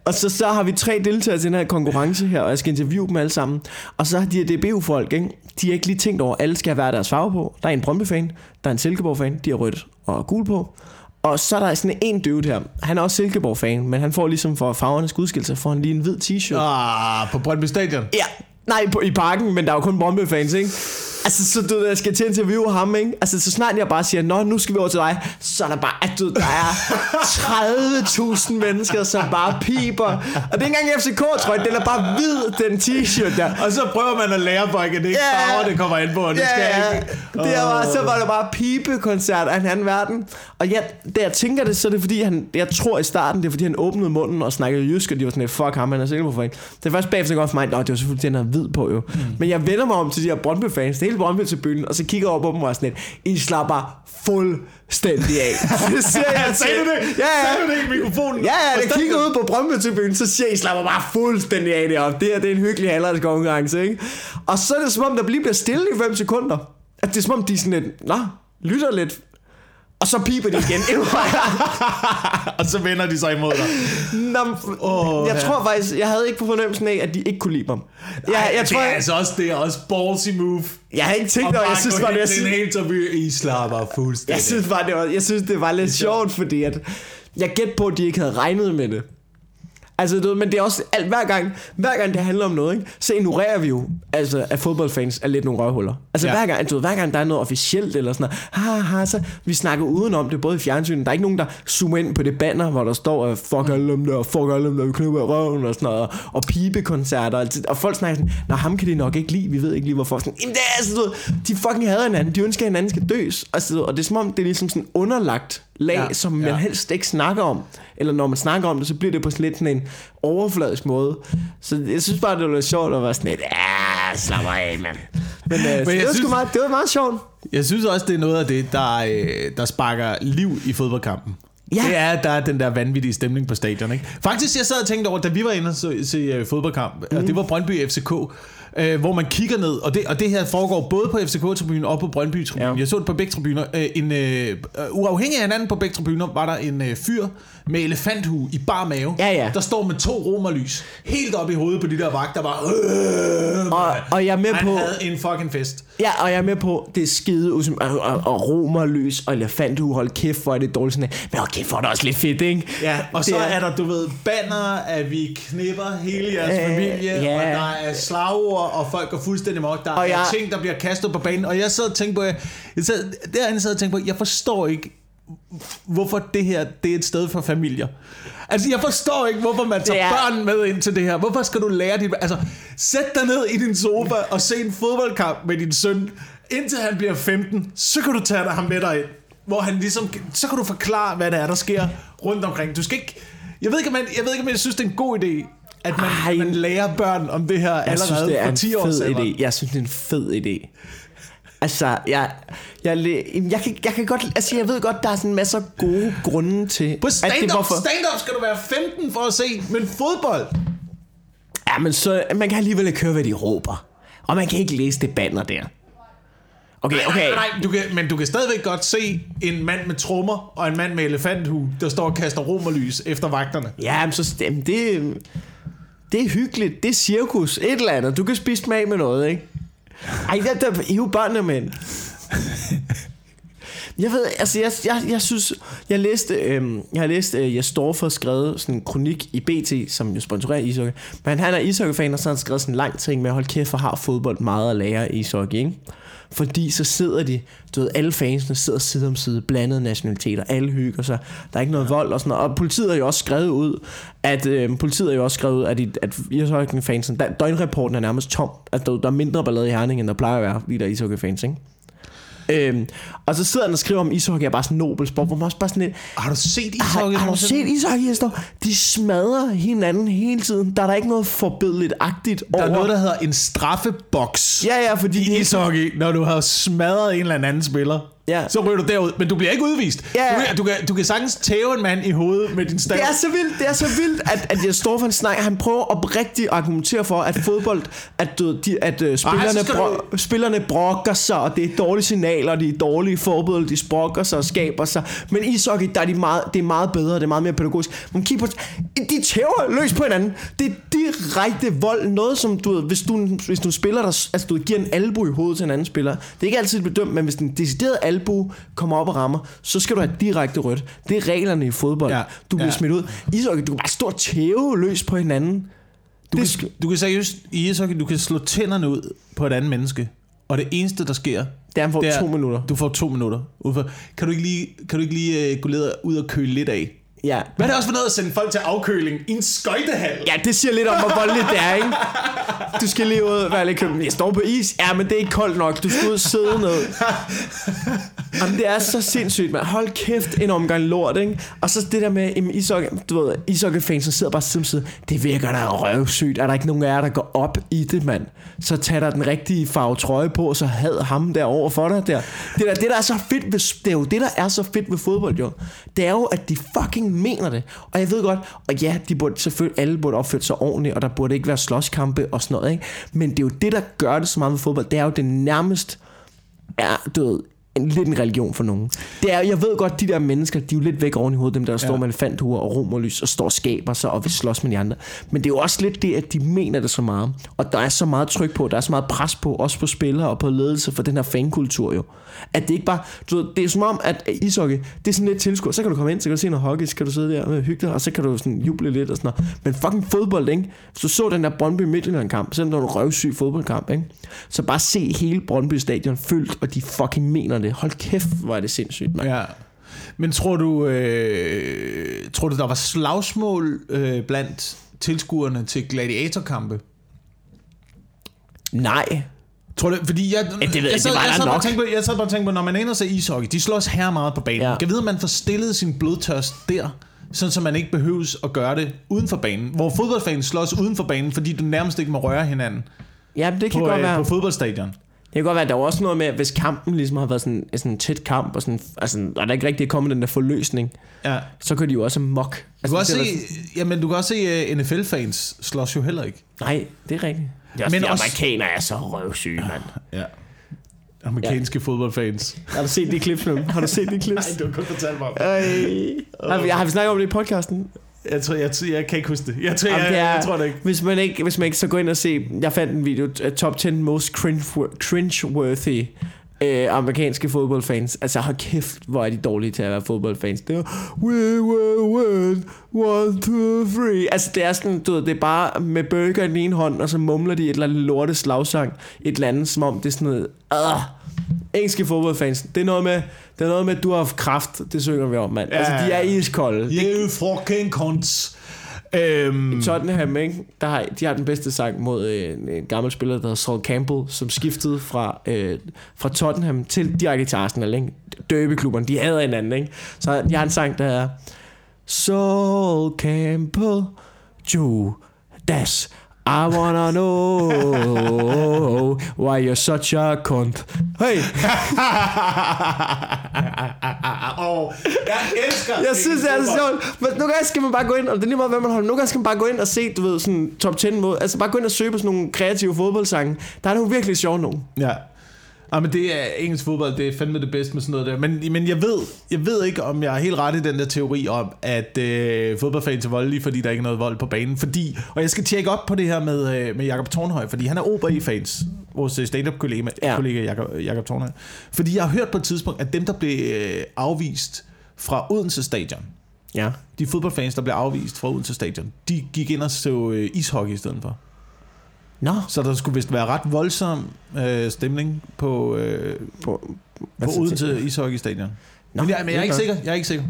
Og så, så har vi tre deltagere til den her konkurrence her, og jeg skal interviewe dem alle sammen. Og så har de her DBU-folk, ikke? De har ikke lige tænkt over, at alle skal have hver deres farve på. Der er en Brøndby-fan, der er en Silkeborg-fan, de har rødt og gul på. Og så er der sådan en dude her. Han er også Silkeborg-fan, men han får ligesom for farvernes udskillelse, får han lige en hvid t-shirt. Ah, på Brøndby Stadion. Ja, nej, på, i parken, men der er jo kun Brøndby-fans, ikke? Altså, så du jeg skal til at interviewe ham, ikke? Altså, så snart jeg bare siger, Nå, nu skal vi over til dig, så er der bare, at du, der er 30.000 mennesker, som bare piber. Og det er ikke engang FCK, jeg, den er bare hvid, den t-shirt der. Og så prøver man at lære folk, at det ikke Ja. farver, det kommer ind på, og det Ja, skal ikke. Det er bare, så var der bare pibekoncert af en anden verden. Og ja, da jeg tænker det, så er det fordi, han, jeg tror i starten, det er fordi, han åbnede munden og snakkede jysk, og de var sådan, fuck ham, han er sikker på for en. Det er først bagefter, der går for mig, det var selvfølgelig, den er hvid på jo. Mm. Men jeg vender mig om til de her Brøndby-fans, det hele Brøndby til byen, og så kigger jeg over på dem og er sådan lidt, I slapper fuldstændig af. det siger jeg Sagde du det? Ja, ja. Sagde du det i mikrofonen? Ja, ja, jeg kigger ud på Brøndby til byen, så siger jeg, I slapper bare fuldstændig af deroppe. Det her, det er en hyggelig halvdagskonkurrence, ikke? Og så er det som om, der lige bliver stille i 5 sekunder. At det er som om, de er sådan lidt, nå, lytter lidt. Og så piper de igen endnu og så vender de sig imod dig. Nå, Åh, jeg ja. tror faktisk, jeg havde ikke på fornemmelsen af, at de ikke kunne lide mig. Jeg, Ej, jeg, tror, det er jeg, altså også, det er også ballsy move. jeg har ikke tænkt over, jeg synes bare, det, en synes, helt interview, I slapper fuldstændig. jeg synes bare, det var, jeg synes, det var lidt sjovt, fordi at, jeg gæt på, at de ikke havde regnet med det. Altså, du men det er også alt, hver gang, hver gang det handler om noget, ikke, så ignorerer vi jo, altså, at fodboldfans er lidt nogle røvhuller. Altså, Ja. hver, gang, du ved, hver gang der er noget officielt eller sådan noget, ha, ha, så vi snakker udenom det, både i fjernsynet. Der er ikke nogen, der zoomer ind på det banner, hvor der står, øh, fuck alle dem der, fuck alle dem der, vi knipper røven og sådan noget, og, og pibekoncerter, og, og folk snakker sådan, nej, ham kan de nok ikke lide, vi ved ikke lige hvorfor. Sådan, Jamen, det er altså, du ved, de fucking hader hinanden, de ønsker, at hinanden skal døs, altså, du og det er som om, det er ligesom sådan underlagt lag, ja, som man ja. helst ikke snakker om. Eller når man snakker om det, så bliver det på sådan lidt sådan en overfladisk måde. Så jeg synes bare, det var lidt sjovt at være sådan lidt, ja, slap af, mand. Men, øh, Men jeg det, var synes- meget, det var meget sjovt. Jeg synes også, det er noget af det, der, øh, der sparker liv i fodboldkampen. Ja. Det er, at der er den der vanvittige stemning på stadion. Ikke? Faktisk, jeg sad og tænkte over, da vi var inde og se, se uh, fodboldkamp, mm. og det var Brøndby FCK, øh, hvor man kigger ned, og det, og det her foregår både på FCK-tribunen og på Brøndby-tribunen. Ja. Ja. Jeg så det på begge tribuner. Øh, en, øh, uafhængig af hinanden på begge tribuner, var der en øh, fyr med elefanthue i bar mave, Ja, ja. der står med to romerlys helt op i hovedet på de der vagter, bare... Øh, Og, og jeg er med han på... havde en fucking fest. Ja, og jeg er med på, det er skide og, og, og romerlys og elefanthue, hold kæft, hvor er det dårligt sådan. Men okay, for det er også lidt fedt, ikke? Ja, og så er, er der, du ved, banner, at vi knipper hele jeres Øh, familie, ja. og der er slagord, og folk går fuldstændig mok. Der Og er jeg- ting, der bliver kastet på banen, og jeg sad og tænkte på, jeg sad, derinde sad og tænkte på, jeg forstår ikke, hvorfor det her, det er et sted for familier. Altså, jeg forstår ikke, hvorfor man tager er- børn med ind til det her. Hvorfor skal du lære dit... Altså, sæt dig ned i din sofa og se en fodboldkamp med din søn, indtil han bliver 15, så kan du tage dig ham med dig ind. Hvor han ligesom... Så kan du forklare, hvad det er, der sker rundt omkring. Du skal ikke... Jeg ved ikke, om jeg, jeg, ved ikke, om jeg synes, det er en god idé, at man, Ej. man lærer børn om det her Jeg allerede synes, det er for en 10 år siden. idé. Jeg synes, det er en fed idé. Altså, jeg, jeg, jeg, kan, jeg kan godt, altså jeg ved godt, der er sådan masser af gode grunde til, På at stand-up, hvorfor. stand-up skal du være 15 for at se, men fodbold... Ja, men så, man kan alligevel ikke høre, hvad de råber. Og man kan ikke læse det banner der. Okay, okay. Nej, nej, du kan, men du kan stadigvæk godt se en mand med trommer og en mand med elefanthue, der står og kaster romerlys efter vagterne. Ja, men så jamen, det, det er hyggeligt. Det er cirkus. Et eller andet. Du kan spise smag med noget, ikke? Ej, der, der hiv børnene med. ind. Jeg ved, altså jeg, jeg, jeg synes, jeg læste, øhm, jeg har læst, øh, jeg står for skrevet sådan en kronik i BT, som jo sponsorerer ishockey. Men han er ishockey-fan, og så har han skrevet sådan en lang ting med, hold kæft, for har fodbold meget at lære i ishockey, ikke? Fordi så sidder de, du ved, alle fansene sidder side om side, blandede nationaliteter, alle hygger sig, der er ikke noget vold og sådan noget. Og politiet har jo også skrevet ud, at øh, politiet har jo også skrevet ud, at, i- at ishockey-fansen, døgnrapporten er nærmest tom. At der, der er mindre ballade i Herning, end der plejer at være, fordi der er ishockey-fans, ikke? Øhm, og så sidder han og skriver om ishockey er bare sådan en nobel sport, hvor man også bare sådan lidt, Har du set har, ishockey? har du nogensinde? set ishockey, Jesper? De smadrer hinanden hele tiden. Der er der ikke noget forbilleligt-agtigt Der over. er noget, der hedder en straffeboks Ja, ja, fordi i ishockey, når du har smadret en eller anden spiller. Ja. Så ryger du derud, men du bliver ikke udvist. Ja. Du, kan, du, kan, du kan sagtens tæve en mand i hovedet med din stav. Det er så vildt, det er så vildt, at, at jeg står for en snak. Han prøver oprigtigt at argumentere for, at fodbold, at, du, de, at uh, spillerne, bro, spillerne brokker sig, og det er dårlige signaler, og de er dårlige forbud, de sprokker sig og skaber sig. Men i ishockey, der er de meget, det er meget bedre, det er meget mere pædagogisk. Man kigger på, de tæver løs på hinanden. Det er direkte vold. Noget som, du ved, hvis du, hvis du spiller, der, altså du giver en albu i hovedet til en anden spiller. Det er ikke altid bedømt, men hvis en decideret albu kommer op og rammer, så skal du have direkte rødt. Det er reglerne i fodbold. Ja. Du bliver ja. smidt ud. Ishockey, du kan bare stå og tæve løs på hinanden. Du, Det kan, du kan seriøst i ishockey, du kan slå tænderne ud på et andet menneske, og det eneste, der sker, Det er, han får Det er- to minutter. du får to minutter. Kan du ikke lige, kan du ikke lige uh, gå ud og køle lidt af? Ja. Hvad er det også for noget at sende folk til afkøling i en skøjtehal? Ja, det siger lidt om, hvor voldeligt det er, ikke? Du skal lige ud være lidt købt. Jeg står på is. Ja, men det er ikke koldt nok. Du skal ud og sidde ned. Jamen, det er så sindssygt, man. Hold kæft, en omgang lort, ikke? Og så det der med jamen, ishockey, du ved, ishockeyfans, som sidder bare side side. Det virker da røvsygt. Er der ikke nogen af jer, der går op i det, mand? Så tager der den rigtige farve trøje på, og så had ham derovre for dig der. Det der, det der er så fedt ved, det er jo det, der er så fedt ved fodbold, jo. Det er jo, at de fucking mener det. Og jeg ved godt, og ja, de burde selvfølgelig, alle burde opføre sig ordentligt, og der burde ikke være slåskampe og sådan noget, ikke? Men det er jo det, der gør det så meget ved fodbold. Det er jo det nærmest er, du ved, en, lidt en religion for nogen. Det er, jeg ved godt, de der mennesker, de er jo lidt væk oven i hovedet, dem der, der ja. står med elefanthuer og romerlys og står og skaber sig og vil slås med de andre. Men det er jo også lidt det, at de mener det så meget. Og der er så meget tryk på, der er så meget pres på, også på spillere og på ledelse for den her fankultur jo. At det ikke bare, du ved, det er som om, at ishockey, det er sådan lidt tilskuer. Så kan du komme ind, så kan du se noget hockey, så kan du sidde der og hygge dig, og så kan du sådan juble lidt og sådan noget. Men fucking fodbold, ikke? Du så den der Brøndby Midtjylland kamp, selvom det var en røvsyg fodboldkamp, ikke? Så bare se hele Brøndby stadion fyldt, og de fucking mener det. Hold kæft, hvor er det sindssygt, mand. Ja. Men tror du, øh, tror du, der var slagsmål øh, blandt tilskuerne til gladiatorkampe? Nej. Tror du, fordi jeg, Ja, det ved jeg, jeg, sad, det var jeg, sad bare nok. på, jeg sad bare og tænkte på, når man er og ser ishockey, de slås her meget på banen. Ja. Kan vide, at man får stillet sin blodtørst der, sådan så man ikke behøves at gøre det uden for banen. Hvor fodboldfans slås uden for banen, fordi du nærmest ikke må røre hinanden Ja, det kan på, godt øh, være. på fodboldstadion. Det kan godt være, at der var også noget med, at hvis kampen ligesom har været sådan, sådan en tæt kamp, og, sådan, altså, og der ikke rigtig er kommet den der forløsning, Ja. så kan de jo også mok. Du Altså, kan også det er se, jamen, du kan også se, uh, NFL-fans slås jo heller ikke. Nej, det er rigtigt. Det er også, Men de også- amerikanere er så røvsyge, mand. Ja. Amerikanske ja. fodboldfans. Har du set de clips nu? Har du set de clips? du har kun fortalt mig om Øj. Har vi, har vi snakket om det i podcasten? Jeg, tror, jeg, jeg kan ikke huske det. Jeg, tror, Jamen, jeg, det er- jeg tror det ikke. Hvis man ikke, hvis man ikke så gå ind og se, jeg fandt en video, top 10 most cringe, cringe-worthy øh, amerikanske fodboldfans. Altså hold kæft, hvor er de dårlige til at være fodboldfans. Det er, we will win, one, two, three. Altså det er sådan, du ved, det er bare med burger i den ene hånd, og så mumler de et eller andet lorte slagsang, et eller andet, som om det er sådan noget, uh, engelske fodboldfans, det er noget med, det er noget med, at du har haft kraft, det synger vi om, mand. Ja. Altså de er iskolde. You fucking cunts. Øhm, Tottenham, ikke? Der har, de har den bedste sang mod øh, en, en gammel spiller, der hedder Saul Campbell, som skiftede fra, øh, fra Tottenham til direkte til Arsenal, ikke? Derby-klubberne, de hader hinanden, ikke? Så de har en sang, der er Saul Campbell, Judas, I wanna know why you're such a cunt. Hey, oh, jeg elsker Jeg synes, det er så sjovt. Men nogle gange skal man bare gå ind, og det er lige meget, hvad man holder. Nogle gange skal man bare gå ind og se, du ved, sådan top 10 måde. Altså bare gå ind og søge på sådan nogle kreative fodboldsange. Der er nogle virkelig sjove nogen. Ja. Ja, men det er engelsk fodbold, det er fandme det bedste med sådan noget der. Men, men jeg, ved, jeg ved ikke, om jeg er helt ret i den der teori om, at øh, fodboldfans er voldelige, fordi der ikke er noget vold på banen. Fordi, og jeg skal tjekke op på det her med, øh, med Jakob Tornhøj, fordi han er OB-fans, vores øh, stand-up-kollega Ja. ja. kollega Jakob, Jakob Tornhøj. Fordi jeg har hørt på et tidspunkt, at dem, der blev øh, afvist fra Odense Stadion, Ja. de fodboldfans, der blev afvist fra Odense Stadion, de gik ind og så øh, ishockey i stedet for. Nå. Så der skulle vist være ret voldsom øh, stemning på, øh, På, på Odense Ishockey Stadion. Nå, men, jeg, men jeg er ikke sikker. Jeg er ikke sikker.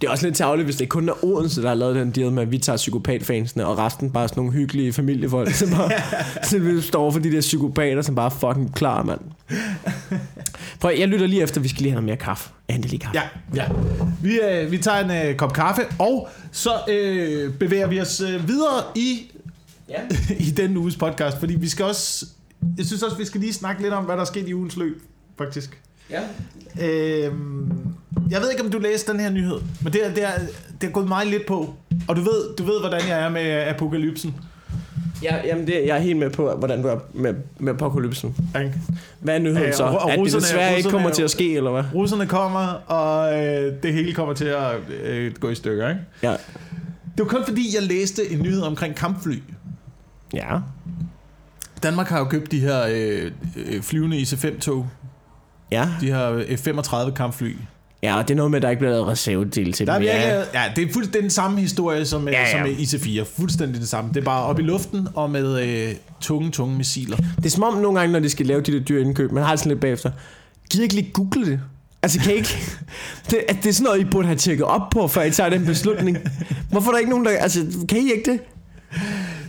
Det er også lidt tavligt, hvis det kun er Odense, der har lavet den deal med, at vi tager psykopatfansene, og resten bare sådan nogle hyggelige familiefolk, som bare så vi står for de der psykopater, som bare er fucking klar, mand. Prøv, jeg lytter lige efter, vi skal lige have noget mere kaffe. Endelig kaffe. Ja, ja. Vi, øh, vi tager en øh, kop kaffe, og så øh, bevæger vi os øh, videre i, Ja. i den uges podcast, fordi vi skal også... Jeg synes også, vi skal lige snakke lidt om, hvad der er sket i ugens løb, faktisk. ja. Øhm, jeg ved ikke, om du læste den her nyhed, men det er, det er, det er gået mig lidt på. Og du ved, du ved, hvordan jeg er med apokalypsen. Ja, jamen det, jeg er helt med på, hvordan du er med, med apokalypsen. Hvad er nyheden Øh, så? og- og at det desværre ikke kommer til at ske, eller hvad? Russerne kommer, og øh, det hele kommer til at øh, gå i stykker. Ikke? Ja. Det var kun fordi, jeg læste en nyhed omkring kampfly. Ja. Danmark har jo købt de her øh, øh, flyvende IC-5-tog. Ja. De her F-35 kampfly. Ja, og det er noget med, at der ikke bliver lavet reservedel til Der er dem. virkelig, Ja, det er fuldstændig den samme historie som, ja, Ja, ja. som med IC-4. Fuldstændig det samme. Det er bare op i luften og med øh, tunge, tunge missiler. det er som om nogle gange, når de skal lave de der dyre indkøb, man har sådan lidt bagefter. Gider ikke lige google det? Altså, kan I ikke... Det, at det er sådan noget, I burde have tjekket op på, før I tager den beslutning. Hvorfor er der ikke nogen, der... Altså, kan I ikke det?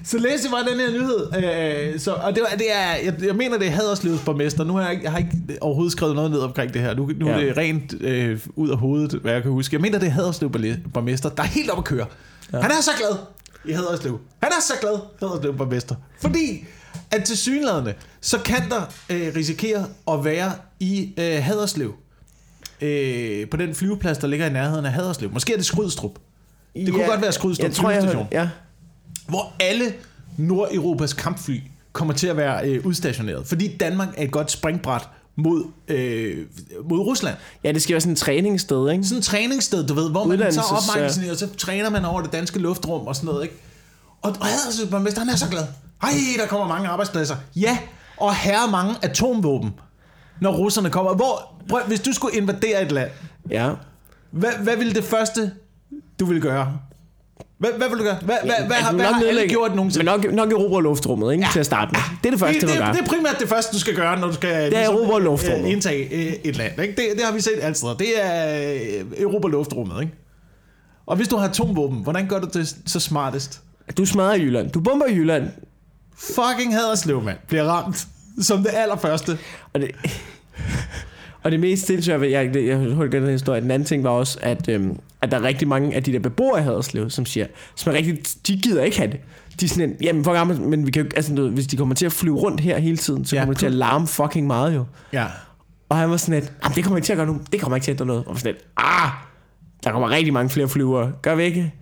Så læste jeg bare den her nyhed. Øh, så, og det, var, det er, jeg, jeg mener, det er Haderslevs borgmester. Nu har jeg, ikke- jeg har ikke overhovedet skrevet noget ned omkring det her. Nu, nu ja. Ja. er det rent øh, ud af hovedet, hvad jeg kan huske. Jeg mener, det er Haderslev borgmester, der er helt op at køre. Ja. Han er så glad i Haderslev. Han er så glad, Haderslev borgmester. Fordi at til synlædende, så kan der øh, risikere at være i øh, Haderslev. Øh, på den flyveplads, der ligger i nærheden af Haderslev. Måske er det Skrydstrup. Det kunne godt være Skrydstrup Jeg tror, jeg Ja. Hvor alle Nordeuropas kampfly kommer til at være øh, udstationeret. Fordi Danmark er et godt springbræt mod, øh, mod Rusland. ja, det skal være sådan et træningssted, ikke? Sådan et træningssted, du ved, hvor man så opmagasinerer, og så træner man over det danske luftrum og sådan noget, ikke? Og, og Haderslev borgmester, han er så glad. Ej, der kommer mange arbejdspladser. Ja, og herre mange atomvåben, når russerne kommer. Hvor, prøv, hvis du skulle invadere et land, Ja. hvad, hvad ville det første, du ville gøre? Hvad, hvad vil du gøre? Hvad, hvad, hvad, Altså, hvad, hvad har alle nedlægge- gjort nogensinde? Men nok, nok erobre luftrummet, ikke? Ja. Til at starte med. Det er det første, det, det, det, er primært det første, du skal gøre, når du skal Det er erobre luftrummet. øh, indtage øh, et land. Ikke? Det, det har vi set alle steder. Det er øh, erobre luftrummet. Ikke? Og hvis du har atomvåben, hvordan gør du det så smartest? Du smadrer Jylland. Du bomber Jylland. Fucking Haderslev, mand, bliver ramt som det allerførste. Og det, og det mest sindssyge, jeg, jeg, jeg hørte den her historie, den anden ting var også, at, øhm, at der er rigtig mange af de der beboere i Haderslev, som siger, som er rigtig, de gider ikke have det. De er sådan en, jamen for gammel, men vi kan jo, altså, du hvis de kommer til at flyve rundt her hele tiden, så Ja, kommer det til at larme fucking meget jo. Ja. Og han var sådan lidt, "Jamen, det kommer ikke til at gøre nu, det kommer ikke til at ændre noget. Og jeg var sådan lidt, ah, der kommer rigtig mange flere flyvere, gør vi ikke?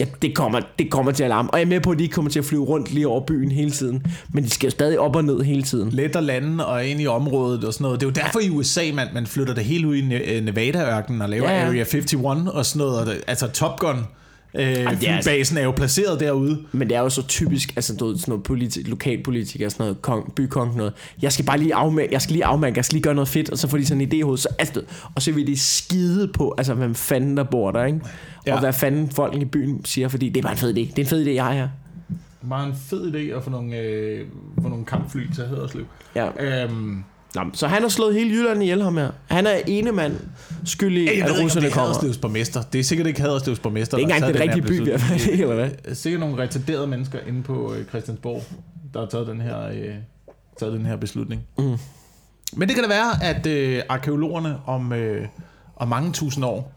Ja, det kommer, det kommer til at larme. Og jeg er med på, at de ikke kommer til at flyve rundt lige over byen hele tiden. Men de skal jo stadig op og ned hele tiden. Let at lande og ind i området og sådan noget. Det er jo derfor i USA, man, man flytter det hele ud i Ne- Nevada-ørkenen og laver Ja, ja, ja. Area 51 og sådan noget. Og det, altså Top Gun. Øh, det er altså- flybasen er jo placeret derude. Men det er jo så typisk, altså du ved, sådan noget politi- lokalpolitiker, sådan noget kong, bykong, noget. Jeg skal bare lige afmærke, jeg skal lige afmærke, jeg skal lige gøre noget fedt, og så får de sådan en idé i hovedet, så, altså, og så vil de skide på, altså hvem fanden der bor der, ikke? Ja. Og hvad fanden folk i byen siger, fordi det er bare en fed idé. Det er en fed idé, jeg har her. Meget en fed idé at få nogle, øh, få nogle kampfly til Haderslev. Ja. Øhm, Nå, så han har slået hele Jylland ihjel ham her. Han er ene mand skyld i, jeg at ikke, om russerne det er kommer. Borgmester. Det er sikkert ikke Haderslevs borgmester. Det er ikke der engang den rigtige by, her vi er eller hvad? beslutning. Sikkert nogle retarderede mennesker inde på øh, Christiansborg, der har taget den her, øh, taget den her beslutning. Mm. Men det kan da være, at øh, arkeologerne om, øh, om mange tusind år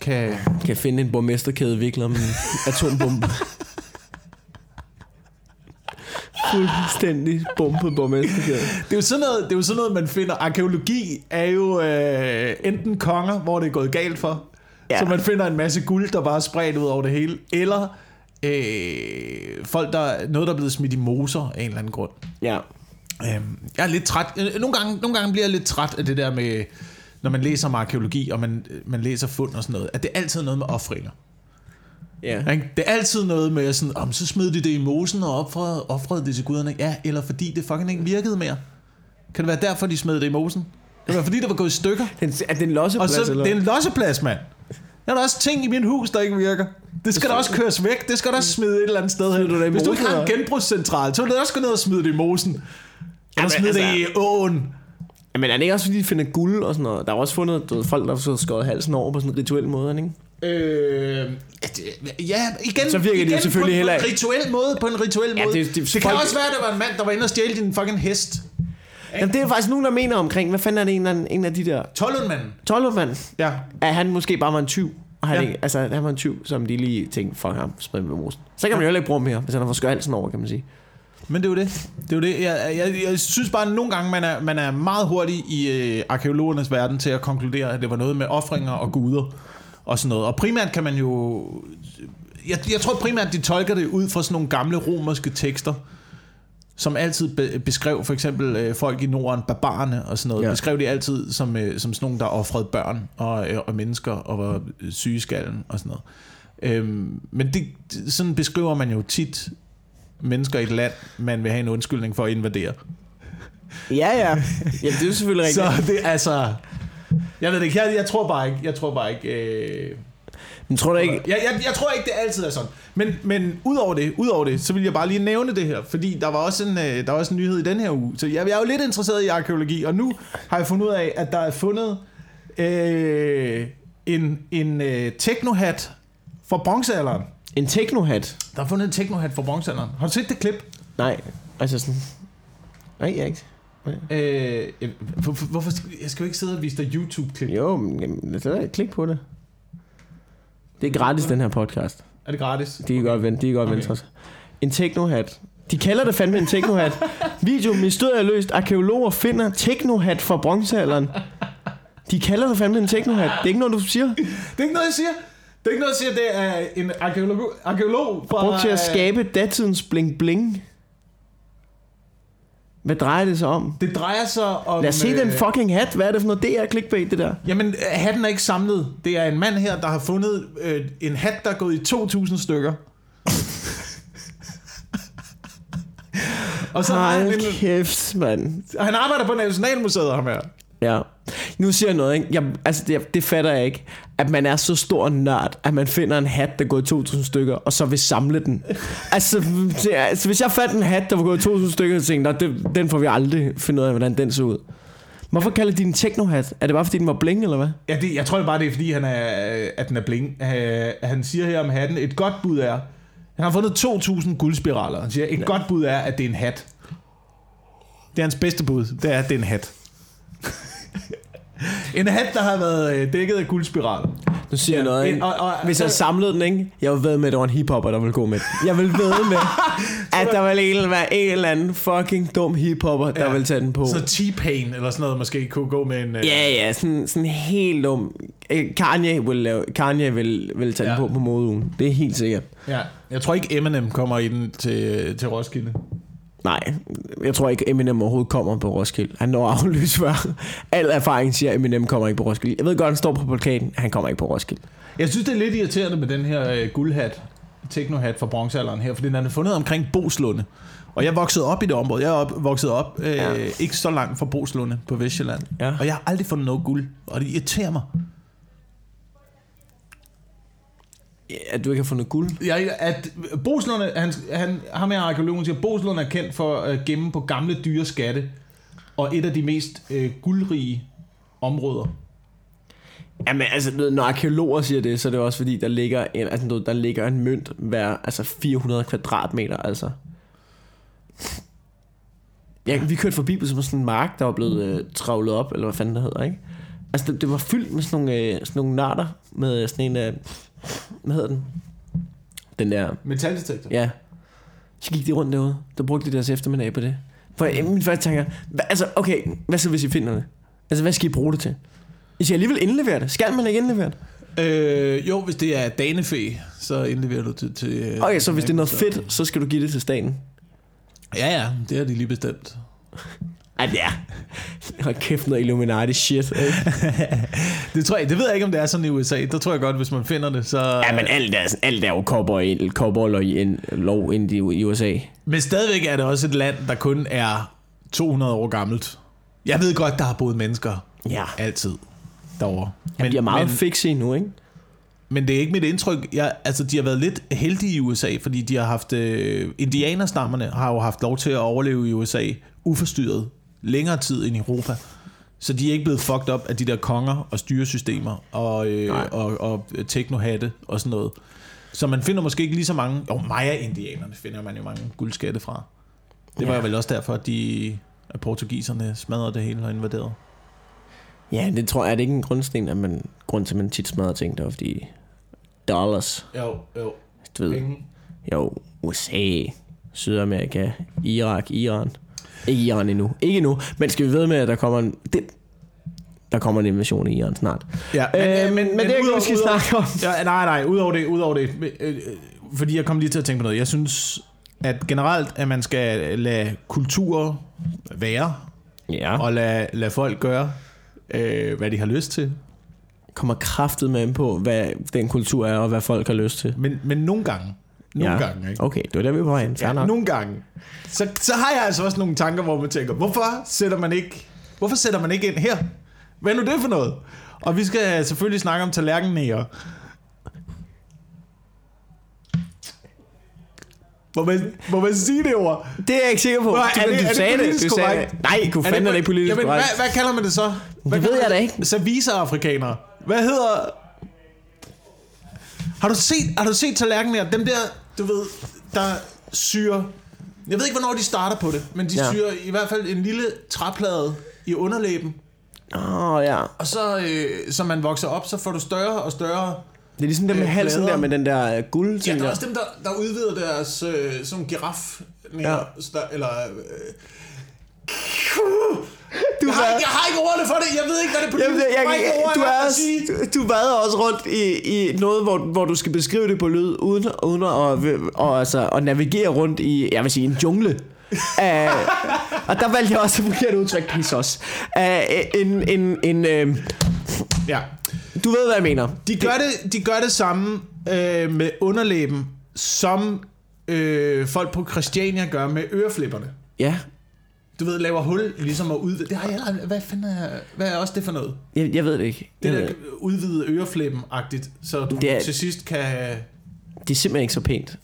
kan... Kan finde en borgmesterkæde viklet om en atombombe. Fuldstændig bumpet borgmesterkæde. Det er, jo sådan noget, det er jo sådan noget, man finder. Arkeologi er jo øh, enten konger, hvor det er gået galt for, ja. Så man finder en masse guld, der bare er spredt ud over det hele, eller øh, folk, der noget, der er blevet smidt i moser af en eller anden grund. Ja. Øhm, jeg er lidt træt. øh, Nogle gange, nogle gange bliver jeg lidt træt af det der med, når man læser om arkeologi, og man, man læser fund og sådan noget, at det er altid noget med offringer. Ja. Ikke? Det er altid noget med sådan, om så smed de det i mosen og offrede, offrede det til guderne. Ja, eller fordi det fucking ikke virkede mere. Kan det være derfor, de smed det i mosen? Det være fordi, det var gået i stykker. Den, er det en Og losseplads, så, eller? det er en losseplads, mand. Der er der også ting i min hus, der ikke virker. Det skal da også køres væk. Det skal da også smide et eller andet sted hen. det Hvis du ikke har en genbrugscentral, så vil du også gå ned og smide det i mosen. Eller Jamen, smide det altså- i åen. Men er det ikke også, fordi de finder guld og sådan noget? Der er også fundet du ved, folk, der har skåret halsen over på sådan en rituel måde, ikke? Øh, ja, igen, Så virker det jo igen selvfølgelig på, en- heller på en ikke. rituel måde, på en rituel Ja, måde. det- Det, det- det, kan folk- også være, at der var en mand, der var inde og stjæle din fucking hest. Jamen, det er faktisk nogen, der mener omkring, hvad fanden er det en, af- en af de der Tollundmanden. 12 mand? Ja. At han måske bare var en tyv. Og han, Ja. ikke, altså, han var en tyv, som de lige tænkte, fuck ham, spred med mosen. Så kan man jo heller ikke bruge ham mere, hvis han har fået skørt halsen over, kan man sige. Men det er jo det. Det er jo det. Jeg, jeg, jeg synes bare, at nogle gange, man er, man er meget hurtig i øh, arkeologernes verden til at konkludere, at det var noget med offringer og guder og sådan noget. Og primært kan man jo... Jeg, jeg tror primært, de tolker det ud fra sådan nogle gamle romerske tekster, som altid be, beskrev for eksempel øh, folk i Norden, barbarerne og sådan noget, ja. Beskrev de altid som, øh, som sådan nogle, der offrede børn og, øh, og mennesker og var øh, syge i skallen og sådan noget. Øhm, men det, sådan beskriver man jo tit mennesker i et land, man vil have en undskyldning for at invadere. Ja, ja. Jamen, det er jo selvfølgelig rigtigt. Så det altså... Jeg ved det ikke, jeg, jeg tror bare ikke, jeg tror bare ikke... Øh, Men tror du ikke... jeg, jeg, jeg tror ikke, det altid er sådan. Men, men udover det, udover det, så vil jeg bare lige nævne det her, fordi der var også en, øh, der var også en nyhed i den her uge. Så jeg, jeg er jo lidt interesseret i arkeologi, og nu har jeg fundet ud af, at der er fundet øh, en, en øh, teknohat fra bronzealderen. En teknohat? Der er fundet en teknohat fra bronzealderen. Har du set det klip? Nej, altså sådan... Nej, jeg ikke. Øh, jeg- hvor- hvor- hvorfor skal, jeg skal jo ikke sidde og vise dig YouTube-klip. Jo, men jamen, da klik på det. Det er gratis, den her podcast. Er det gratis? De kan godt vente, de kan godt Okay. vente sig. En teknohat. De kalder det fandme en teknohat. Video mysterieløst. Arkeologer finder teknohat fra bronzealderen. De kalder det fandme en teknohat. Det er ikke noget, du siger. Det er ikke noget, jeg siger. Det er ikke noget, jeg siger. Det er en arkeolog, arkeolog fra... Brugt til at øh, skabe datidens bling bling. Hvad drejer det sig om? Det drejer sig om... Lad os se den øh, fucking hat. Hvad er det for noget? Det er clickbait, det der. Jamen, øh, hatten er ikke samlet. Det er en mand her, der har fundet øh, en hat, der er gået i 2.000 stykker. Og så har han, Hold en, kæft, mand. han arbejder på Nationalmuseet, ham her. Ja. Nu siger jeg noget, ikke? Jeg, altså, det, det fatter jeg ikke. At man er så stor en nørd, at man finder en hat, der går i 2.000 stykker, og så vil samle den. altså, det, er- altså, hvis jeg fandt en hat, der var gået i 2.000 stykker, så tænkte jeg, "Nå, det, den får vi aldrig finde ud af, hvordan den så ud. Hvorfor kalder de den techno-hat? Er det bare, fordi den var bling, eller hvad? Ja, det, jeg tror bare, det er, fordi han er, at den er bling. Øh, han siger her om hatten, et godt bud er... Han har fundet 2.000 guldspiraler. Han siger, et ja. godt bud er, at det er en hat. Det er hans bedste bud. Det er, at det er en hat. en hat, der har været øh, dækket af guldspiraler. Nu siger jeg noget, ikke? Og, og, Hvis jeg samlede den, ikke? Jeg vil ved med, at der var en hiphopper, der ville gå med den. Jeg vil ved med, at der ville en, være en eller anden fucking dum hiphopper, der Ja. ville tage den på. Så T-Pain eller sådan noget måske kunne gå med en... øh, Ja, ja, sådan, sådan helt dum. Øh, Kanye vil, lave, Kanye vil, vil tage ja. Ja. den på på modeugen. Det er helt sikkert. ja. Jeg tror ikke Eminem kommer i den til, til Roskilde. Nej, jeg tror ikke, Eminem overhovedet kommer på Roskilde. Han når aflyst før. Al erfaring siger, at Eminem kommer ikke på Roskilde. Jeg ved godt, han står på plakaten. Han kommer ikke på Roskilde. Jeg synes, det er lidt irriterende med den her øh, guldhat, teknohat fra bronzealderen her, fordi den er fundet omkring Boslunde. Og jeg voksede op i det område. Jeg er op, vokset op øh, ja. ikke så langt fra Boslunde på Vestjylland. Ja. Og jeg har aldrig fundet noget guld, og det irriterer mig. At du ikke har fundet guld. Jeg, at Boslunde, han, han, ham her arkeologen siger, Boslunde er kendt for at gemme på gamle dyre skatte, og et af de mest øh, guldrige områder. Jamen, altså, når arkeologer siger det, så er det også fordi, der ligger en, altså, der ligger en mønt hver altså 400 kvadratmeter, altså. Ja, vi kørte forbi på sådan en mark, der var blevet øh, travlet op, eller hvad fanden det hedder, ikke? Altså, det, det var fyldt med sådan nogle, øh, sådan nogle narter, med sådan en, øh, hvad hedder den? Den der, Metaldetektor. ja. Så gik de rundt derude, der brugte de deres eftermiddag på det. For øh, min første tanke er, hva, altså, okay, hvad så hvis I finder det? Altså, hvad skal I bruge det til? I skal alligevel indlevere det. Skal man ikke indlevere det? Øh, jo, hvis det er danefæ, så indleverer du til... til øh, Okay, så hvis det er noget fedt, så skal du give det til staten. Ja, ja, det har de lige bestemt. Ej, ja. Hold kæft noget Illuminati shit. Ikke? Det tror jeg, det ved jeg ikke, om det er sådan i USA. Der tror jeg godt, hvis man finder det, så... Ja, men alt er, alt er jo cowboy, cowboy i en lov ind i USA. Men stadigvæk er det også et land, der kun er 200 år gammelt. Jeg ved godt, der har boet mennesker Ja. altid derovre. Men, de er meget men, fixe nu, ikke? men det er ikke mit indtryk. Jeg, altså, de har været lidt heldige i USA, fordi de har haft... Øh, indianerstammerne har jo haft lov til at overleve i USA uforstyrret længere tid end i Europa. Så de er ikke blevet fucked up af de der konger og styresystemer og, øh, Nej. og, og teknohatte og sådan noget. Så man finder måske ikke lige så mange... Jo, Maya-indianerne finder man jo mange guldskatte fra. Det var Ja. vel også derfor, at, de, at portugiserne smadrede det hele og invaderede. Ja, det tror jeg er det ikke en grundsten, at man, grund til, at man tit smadrer ting, der er fordi dollars, Jo, jo. du ved. Jo, USA, Sydamerika, Irak, Iran. Ikke Iran endnu. Ikke endnu. Men skal vi ved med, at der kommer en... Det, der kommer en invasion i Iran snart. Ja, Øh, men, men, det er ikke, vi skal snakke om. Ja, nej, nej, udover det, udover det øh, øh, fordi jeg kom lige til at tænke på noget. Jeg synes, at generelt, at man skal lade kulturer være, Ja. og lade, lade folk gøre, øh, hvad de har lyst til. kommer kraftet med ind på, hvad den kultur er, og hvad folk har lyst til. Men, men nogle gange, nogle ja. gange, ikke? Okay, det var der, vi var på Ja, nok. nogle gange. Så, så har jeg altså også nogle tanker, hvor man tænker, hvorfor sætter man ikke, hvorfor sætter man ikke ind her? Hvad er nu det for noget? Og vi skal selvfølgelig snakke om tallerkennæger. Må man, må man sige det ord? Det er jeg ikke sikker på. Nå, er det- du er det sagde politisk Du sagde det. Nej, kunne fanden er det ikke politisk Jamen, korrekt. hvad, hvad kalder man det så? Hvad Det ved jeg da ikke. Serviceafrikanere. Hvad hedder... Har du set, har du set tallerkener? Dem der, du ved, der syr... Jeg ved ikke, hvornår de starter på det, men de Ja. ja. syr i hvert fald en lille træplade i underlæben. Åh, oh, ja. Og så, øh, som man vokser op, så får du større og større... Det er ligesom dem med Øh, halsen der med den der øh, guld Ja, der er der. også dem, der, der udvider deres øh, sådan giraf... Ja. Ja. Eller... Øh, Du jeg, har, var- jeg har ikke ordene for det. Jeg ved ikke, hvad det er på Jamen, jeg, jeg, ord, du, jeg er, sige. du, du vader også rundt i, i noget, hvor, hvor du skal beskrive det på lyd, uden, uden at, og, altså, at navigere rundt i, jeg vil sige, en jungle. uh, og der valgte jeg også et forkert udtryk, pis også. Uh, en, en, en, uh, Ja. du ved, hvad jeg mener. De gør det, de gør det samme øh, med underlæben, som øh, folk på Christiania gør med øreflipperne. Ja, Du ved, laver hul, ligesom at udvide. Det har jeg aldrig- hvad, fanden er, hvad er også det for noget? jeg, jeg ved det ikke. Det Jeg ved der udvide øreflippen-agtigt, så du Det er- til sidst kan det er simpelthen ikke så pænt.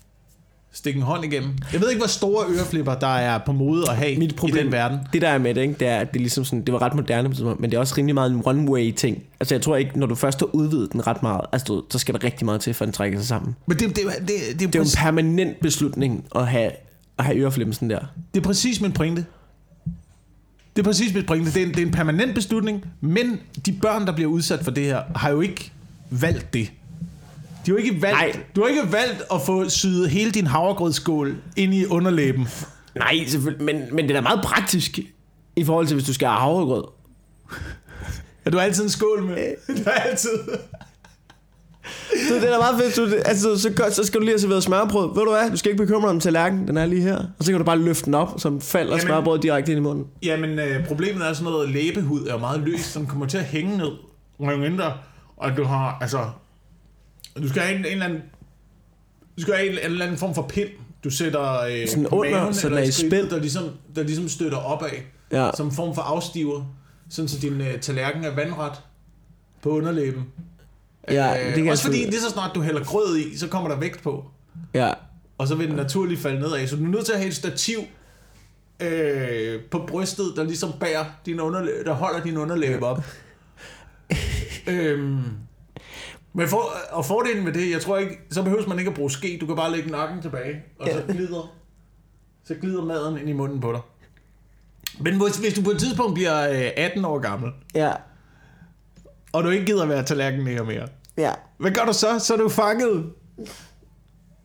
stikke en hånd igennem. Jeg ved ikke, hvor store øreflipper, der er på mode at have Mit problem, i den verden. Det der er med det, ikke, det er, at det er ligesom sådan, det var ret moderne, men det er også rimelig meget en one-way ting. Altså jeg tror ikke, når du først har udvidet den ret meget, altså du, så skal der rigtig meget til, for at den trækker sig sammen. Men det, det, det, det, det, Det er jo en permanent beslutning at have, at have øreflippen sådan der. Det er præcis min pointe. Det er præcis min pointe. Det er, en, det er en permanent beslutning, men de børn, der bliver udsat for det her, har jo ikke valgt det. De har ikke valgt, Nej. du har ikke valgt at få syet hele din havregrødsskål ind i underlæben. Nej, selvfølgelig, men, men det er da meget praktisk i forhold til, hvis du skal have havregrød. Er du altid en skål med? Du er altid... Så det er meget fedt. Du, altså, så, gør- så skal du lige have serveret smørbrød. Ved du hvad? Du skal ikke bekymre dig om tallerkenen. Den er lige her. Og så kan du bare løfte den op, så falder Jamen- smørbrød direkte ind i munden. Jamen, øh, problemet er sådan noget læbehud er meget løst, som kommer til at hænge ned. Mindre, og du har, altså... Du skal have en, en eller anden... Du skal have en, en eller anden form for pind, du sætter øh, Sådan under, maven, så den er i spænd. Der ligesom, der ligesom støtter opad. Ja. som form for afstiver, sådan så din øh, tallerken er vandret på underlæben. Ja, øh, det kan jeg også fordi lige så snart du hælder grød i, så kommer der vægt på, Ja. og så vil den naturligt falde nedad. Så du er nødt til at have et stativ øh, på brystet, der ligesom bærer din underlæb, der holder din underlæb op. øhm, men for, og fordelen med det, jeg tror ikke, så behøver man ikke at bruge ske, du kan bare lægge nakken tilbage, og så glider, så glider maden ind i munden på dig. Men hvis, hvis du på et tidspunkt bliver øh, 18 år gammel, Ja. og du ikke gider være tallerkenæger mere, Ja. hvad gør du så? Så er du fanget.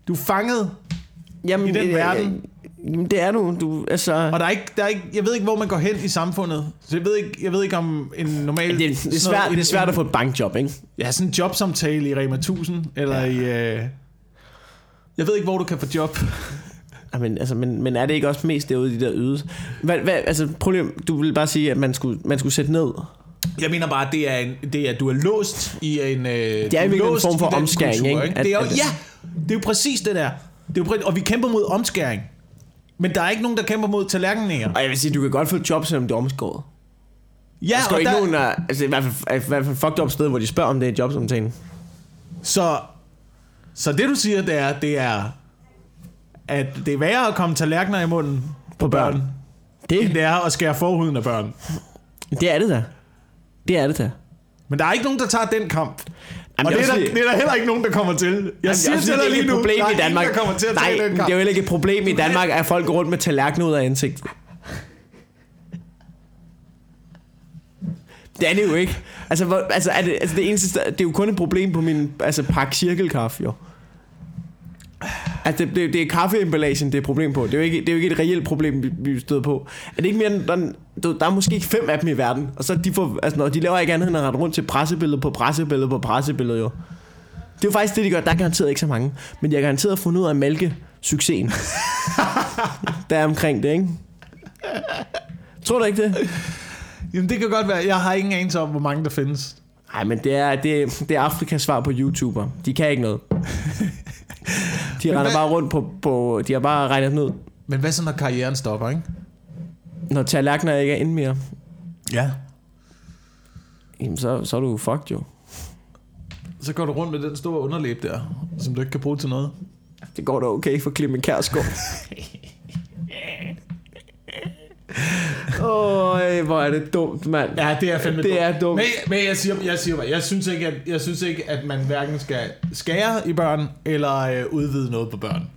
Du er fanget, Jamen, I den øh, verden. Jamen, det er du. du altså, og der er ikke, der er ikke, jeg ved ikke, hvor man går hen i samfundet. Så jeg ved ikke, jeg ved ikke om en normal... det, det, er svært, noget- det er svært at få et bankjob, ikke? Ja, sådan en jobsamtale i Rema 1000, eller ja. i... Øh, jeg ved ikke, hvor du kan få job. Jamen, altså, men, men er det ikke også mest derude i de der ydelser? Hvad, hvad, altså, problem, du vil bare sige, at man skulle, man skulle sætte ned. Jeg mener bare, at det er, en, det er, at du er låst i en... Øh, det er virkeligheden en form for omskæring, ikke? ikke? Det er jo, At- at- ja, det er jo præcis det der. Det er jo, præ- og vi kæmper mod omskæring. Men der er ikke nogen, der kæmper mod tallerkenæger. Og jeg vil sige, du kan godt få et job, selvom det er omskåret. Ja, Der skal og jo ikke der, nogen, der, altså i hvert fald, i hvert fald fucked up sted, hvor de spørger, om det er et job som ting. Så, så det du siger, det er, det er, at det er værre at komme tallerkener i munden på børn, end Det, det er at skære forhuden af børn. det er det da. Det er det da. Men der er ikke nogen, der tager den kamp. Jamen, og det er, der, det er der heller ikke nogen, der kommer til. Jeg det er siger til dig det lige nu, problem der er i Danmark. ingen, der kommer til at Nej, tage den det kamp. er jo heller ikke et problem i Danmark, at folk går rundt med tallerkener ud af ansigtet. Det er det jo ikke. Altså, hvor, altså, er det, altså det eneste, det er jo kun et problem på min altså, pakke cirkelkaffe, jo. Altså, det, det, det er kaffeemballagen, det er et problem på. Det er jo ikke, det er jo ikke et reelt problem, vi, vi støder på. Er det ikke mere der, der, der er måske ikke fem af dem i verden, og så de får, altså, når de laver ikke andet end at rette rundt til pressebillede på pressebillede på pressebillede, jo. Det er jo faktisk det, de gør. Der er garanteret ikke så mange. Men jeg har garanteret fundet ud af at mælke succesen. der er omkring det, ikke? Tror du ikke det? Jamen, det kan godt være. Jeg har ingen anelse om, hvor mange der findes. Nej, men det er, det, er, det er Afrikas svar på YouTuber. De kan ikke noget. De render hvad- bare rundt på, på... De har bare regnet ud. Men hvad så, når karrieren stopper, ikke? Når tallerkener ikke er inde mere. Ja. Jamen, så, så er du fucked jo. Så går du rundt med den store underlæb der, som du ikke kan bruge til noget. Det går da okay for Clement Kærsgaard. Åh, oh, hvor er det dumt, mand. Ja, det er fandme Det er dumt. Men, men jeg siger, jeg siger jeg synes ikke, at, jeg synes ikke, at man hverken skal skære i børn, eller øh, udvide noget på børn.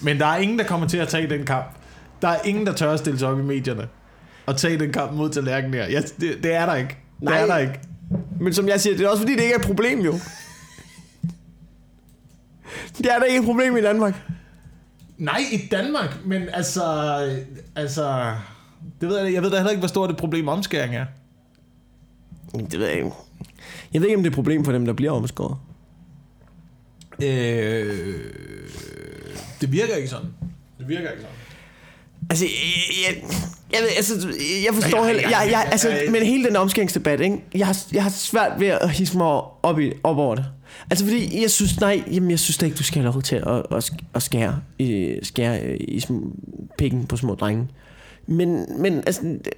Men der er ingen, der kommer til at tage den kamp. Der er ingen, der tør at stille sig op i medierne og tage den kamp mod tallerkenen her. Jeg, det, det, er der ikke. Det Nej. er der ikke. Men som jeg siger, det er også fordi, det ikke er et problem, jo. Det er da ikke et problem i Danmark. Nej, i Danmark, men altså... altså det ved jeg, jeg ved da heller ikke, hvor stort et problem omskæring er. Det ved jeg ikke. Jeg ved ikke, om det er et problem for dem, der bliver omskåret. Øh, det virker ikke sådan. Det virker ikke sådan. Altså, jeg, jeg, altså, jeg forstår heller... Jeg, jeg, altså, men hele den omskæringsdebat, ikke? Jeg har, jeg har svært ved at hisse mig op, i, op over det. Altså, fordi jeg synes, nej, jamen, jeg synes da ikke, du skal have lov til at, at, at skære, i, skære i små, pikken på små drenge. Men, men altså... det-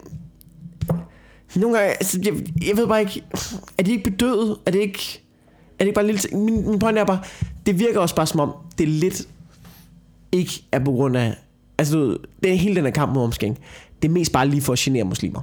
Nogle gange, altså, jeg, jeg ved bare ikke... Er de ikke bedøvet? Er det ikke... Er det ikke bare en lille ting? Min, min point er bare, det virker også bare som om, det er lidt ikke er på grund af... Altså, du det er hele den her kamp mod omskæring. Det er mest bare lige for at genere muslimer.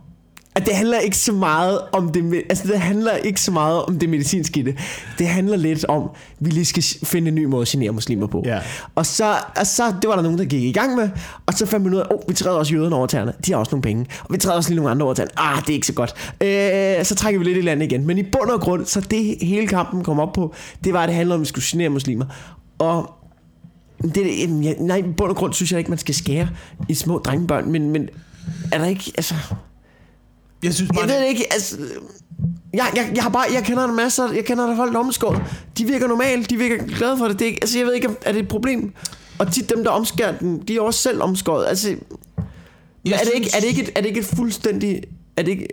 At det handler ikke så meget om det, altså det handler ikke så meget om det medicinske i det. Det handler lidt om, at vi lige skal finde en ny måde at genere muslimer på. Ja. Og så, og så, det var der nogen, der gik i gang med, og så fandt man ud af, oh, vi træder også jøderne over tæerne. De har også nogle penge. Og vi træder også lige nogle andre over tæerne. Ah, det er ikke så godt. Øh, så trækker vi lidt i landet igen. Men i bund og grund, så det hele kampen kom op på, det var, at det handlede om, at vi skulle genere muslimer. Og det, jeg, nej, i bund og grund synes jeg ikke, man skal skære i små drengebørn, men, men er der ikke, altså... Jeg synes bare, Jeg ved det ikke, altså... Jeg, jeg, jeg, har bare, jeg kender en masse, jeg kender der folk, omskåret. De virker normalt, de virker glade for det. det er, ikke- altså, jeg ved ikke, er det et problem? Og tit dem, der omskærer den, de er også selv omskåret. Altså, Jeg er, det ikke, er, det ikke et, er det ikke et fuldstændig... Er det ikke,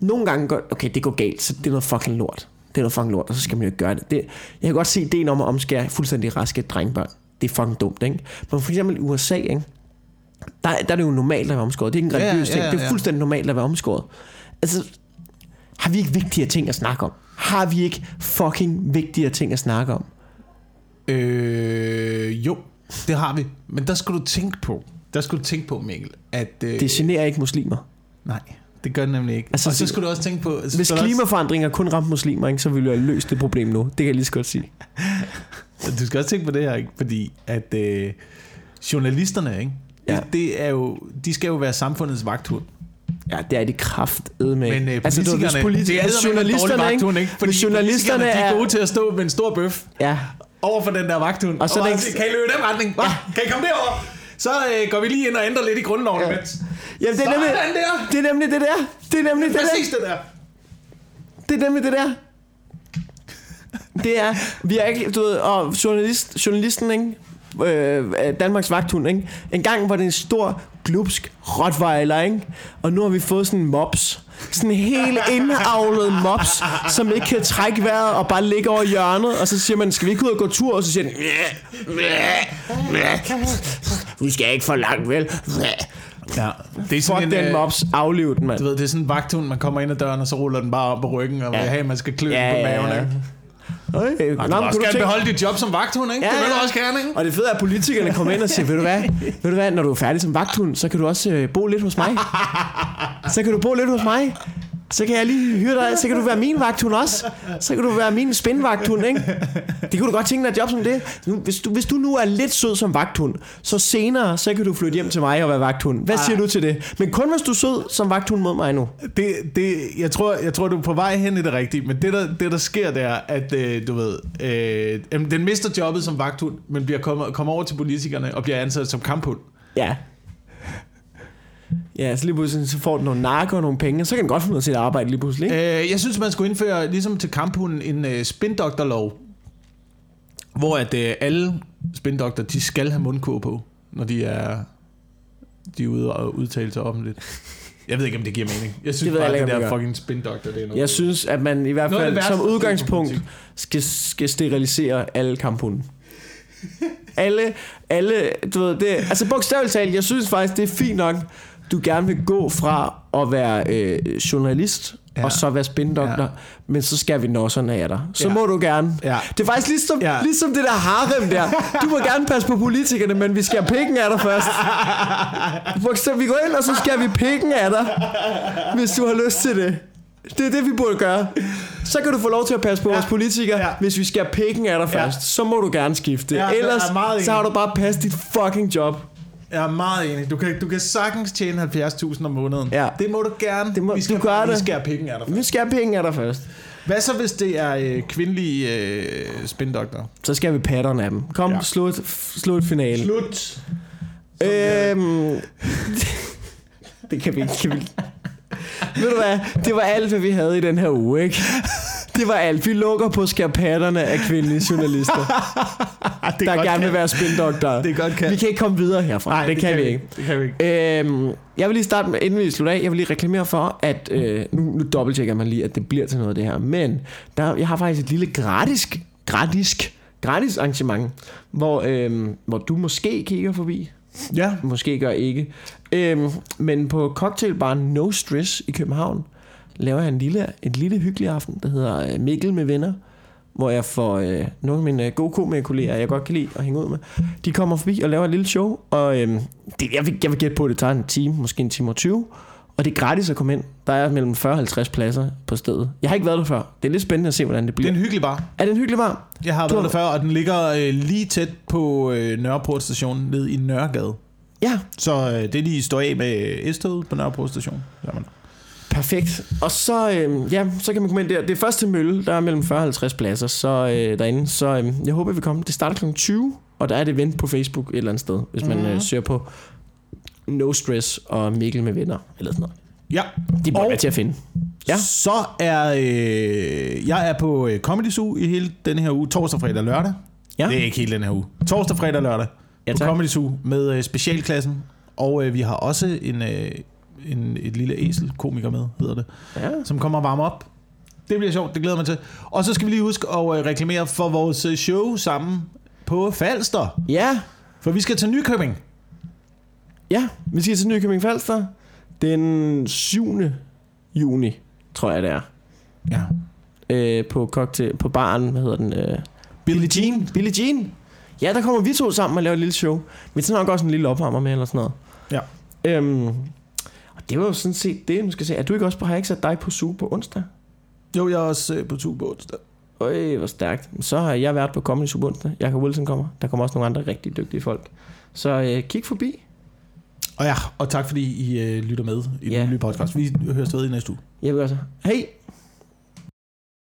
nogle gange går, okay, det går galt, så det er noget fucking lort. Det er noget fucking lort, og så skal man jo ikke gøre det. det jeg kan godt se ideen om at omskære fuldstændig raske drengebørn. Det er fucking dumt, ikke? Men for eksempel i USA, ikke? Der, der er det jo normalt at være omskåret. Det er ikke en Ja, religiøs ja, ting. Det er ja. fuldstændig normalt at være omskåret. Altså, har vi ikke vigtigere ting at snakke om? Har vi ikke fucking vigtigere ting at snakke om? Øh, jo, det har vi. Men der skal du tænke på, der skal du tænke på, Mikkel, at... Øh, Det generer ikke muslimer. Nej, det gør det nemlig ikke. Altså, Altså, og så skal du også tænke på... så Hvis klimaforandringer kun ramte muslimer, ikke, så ville vi have løst det problem nu. Det kan jeg lige så godt sige. Du skal også tænke på det her, ikke? Fordi at øh, journalisterne, ikke? Ja. Det, det er jo, de skal jo være samfundets vagthund. Ja, det er de kraft med. Men øh, altså, du politikerne, hvis politi- det er hvis journalisterne, vagthund, ikke? Fordi Hvis journalisterne politikerne, de er... er gode til at stå med en stor bøf Ja, over for den der vagthund. Og så bare den- kan I løbe den retning? Hva? Kan I komme derover? Så øh, går vi lige ind og ændrer lidt i grundloven Ja. imens. Jamen, det er nemlig, der. det er nemlig det der. Det er nemlig det der. Præcis det der. Det er nemlig det der. Det er, vi er ikke, du ved, og journalist, journalisten, ikke? Øh, Danmarks vagthund, ikke? En gang var det en stor, glupsk rottweiler, ikke? Og nu har vi fået sådan en mops. Sådan en helt indavlet mops, som ikke kan trække vejret og bare ligger over hjørnet. Og så siger man, skal vi ikke ud og gå tur? Og så siger den, "Mæh, mæh, mæh. vi skal ikke for langt, vel? Mæh." Ja, det er sådan den en, den mops, afliv den, mand. Du ved, det er sådan en vagthund, man kommer ind ad døren, og så ruller den bare op på ryggen, og Ja. ja. vil have, at man skal klø Ja, på ja, maven, ja. ikke? Okay. Og du også gerne beholde dit job som vagthund, ikke? Ja, det vil du også gerne, ikke? Og det fede er, at politikerne kommer ind og siger, ved du hvad, ved du hvad når du er færdig som vagthund, så kan du også øh, bo lidt hos mig. Så kan du bo lidt hos mig. Så kan jeg lige hyre dig, så kan du være min vagthund også. Så kan du være min spændvagthund, ikke? Det kunne du godt tænke dig et job som det. Hvis, du, hvis du nu er lidt sød som vagthund, så senere, så kan du flytte hjem til mig og være vagthund. Hvad siger du til det? Men kun hvis du er sød som vagthund mod mig nu. Det, det, jeg, tror, jeg tror, du er på vej hen i det rigtige, men det, der, det, der sker, det er, at øh, du ved, øh, den mister jobbet som vagthund, men bliver kommer, kommer over til politikerne og bliver ansat som kamphund. Ja. Ja, så lige pludselig så får den nogle narko og nogle penge, og så kan den godt få noget til at arbejde lige pludselig. Ikke? Øh, jeg synes, man skulle indføre, ligesom til kamphunden, en øh, spindoktorlov, hvor at øh, alle spindokter, de skal have mundkur på, når de er, de er ude og udtale sig offentligt. Jeg ved ikke, om det giver mening. Jeg synes Det bare, ikke, det der fucking spindoktor, det er noget. Jeg synes, at man i hvert fald som udgangspunkt skal, skal sterilisere alle kamphunde. alle, alle, du ved, det, altså bogstaveligt talt, jeg synes faktisk, det er fint nok, du gerne vil gå fra at være øh, journalist ja. Ja. og så være spindoktor, ja. Ja. men så skal vi nosserne af dig. Så ja. Ja. må du gerne. Ja. Det er faktisk ligesom, ja. Ja. ligesom det der harem der. Du må gerne passe på politikerne, men vi skal have pikken af dig først. For eksempel, vi går ind, og så skal vi pikken af dig, hvis du har lyst til det. Det er det, vi burde gøre. Så kan du få lov til at passe på ja. vores politikere, ja. Ja. hvis vi skal have pikken af dig Ja. først. Så må du gerne skifte. Ja, er Ellers så har du bare passet dit fucking job. Jeg er meget enig. Du kan, du kan sagtens tjene 70.000 om måneden. Ja. Det må du gerne. Det må- vi skal du gør bare lige det. skære pikken af dig. Vi skal have pikken af dig først. Hvad så, hvis det er øh, kvindelige øh, spindoktor? Så skal vi patterne af dem. Kom, ja. Slut, slut finale. Slut. Øhm, det kan vi ikke. Vi... Ved du hvad? Det var alt, hvad vi havde i den her uge, ikke? Det var alt. Vi lukker på skarpatterne af kvindelige journalister, det der godt gerne vil kan. være spindoktorer. Det godt kan. Vi kan ikke komme videre herfra. Nej, det, det kan vi ikke. Det kan vi ikke. Øhm, jeg vil lige starte med, inden vi slutter af, jeg vil lige reklamere for, at øh, nu, nu dobbelttjekker man lige, at det bliver til noget af det her. Men der, jeg har faktisk et lille gratis, gratis, gratis arrangement, hvor, øh, hvor du måske kigger forbi. Ja. Måske gør ikke. Øhm, men på cocktailbaren No Stress i København laver jeg en lille, en lille hyggelig aften, der hedder øh, Mikkel med venner, hvor jeg får øh, nogle af mine øh, gode komikerkolleger, jeg godt kan lide at hænge ud med, de kommer forbi og laver et lille show, og øhm, det, jeg, vil, jeg vil gætte på, at det tager en time, måske en time og 20, og det er gratis at komme ind. Der er mellem 40 og 50 pladser på stedet. Jeg har ikke været der før. Det er lidt spændende at se, hvordan det Det bliver. er en hyggelig bar. Er det en hyggelig bar? Jeg har været der før, og den ligger øh, lige tæt på øh, Nørreport station, nede i Nørregade. Ja, Så øh, det er lige stå af med S-toget på Nørreport station. Jamen. Perfekt. Og så, øh, ja, så kan man komme ind der. Det er første mølle, der er mellem 40 og 50 pladser så, øh, derinde. Så øh, jeg håber, vi kommer. Det starter kl. 20, og der er et event på Facebook et eller andet sted, hvis man Mhm. øh, søger på No Stress og Mikkel med venner, eller sådan noget. Ja, De må Og- være til at finde. Ja. så er øh, jeg er på øh, Comedy Zoo i hele den her uge, torsdag, fredag og lørdag. Ja. Det er ikke hele den her uge. Torsdag, fredag og lørdag Ja, på tak. Comedy Zoo med øh, specialklassen. Og øh, vi har også en, øh, en, et lille æsel-komiker med, hedder det, Ja. som kommer og varmer op. Det bliver sjovt, det glæder mig til. Og så skal vi lige huske at øh, reklamere for vores øh, show sammen på Falster. ja, For vi skal til Nykøbing. ja, vi skal til Nykøbing Falster den 7. juni, tror jeg det er. Ja. Øh, på, cocktail, på baren, hvad hedder den? Øh, Billie Jean. Billie Jean. Ja, der kommer vi to sammen og laver et lille show. Vi tager nok også en lille opvarmer med, eller sådan noget. Ja. Øhm, det var jo sådan set det, nu skal jeg se. Er du ikke også på, har jeg ikke sat dig på Zoo på onsdag? Jo, jeg er også øh, på tur på onsdag. Øj, hvor stærkt. Så har jeg været på Comedy på onsdag. Jakob Wilson kommer. Der kommer også nogle andre rigtig dygtige folk. Så øh, kig forbi. Og ja, og tak fordi I øh, lytter med i Ja. den nye podcast. Vi høres ved i næste uge. Jeg vil også. Hej!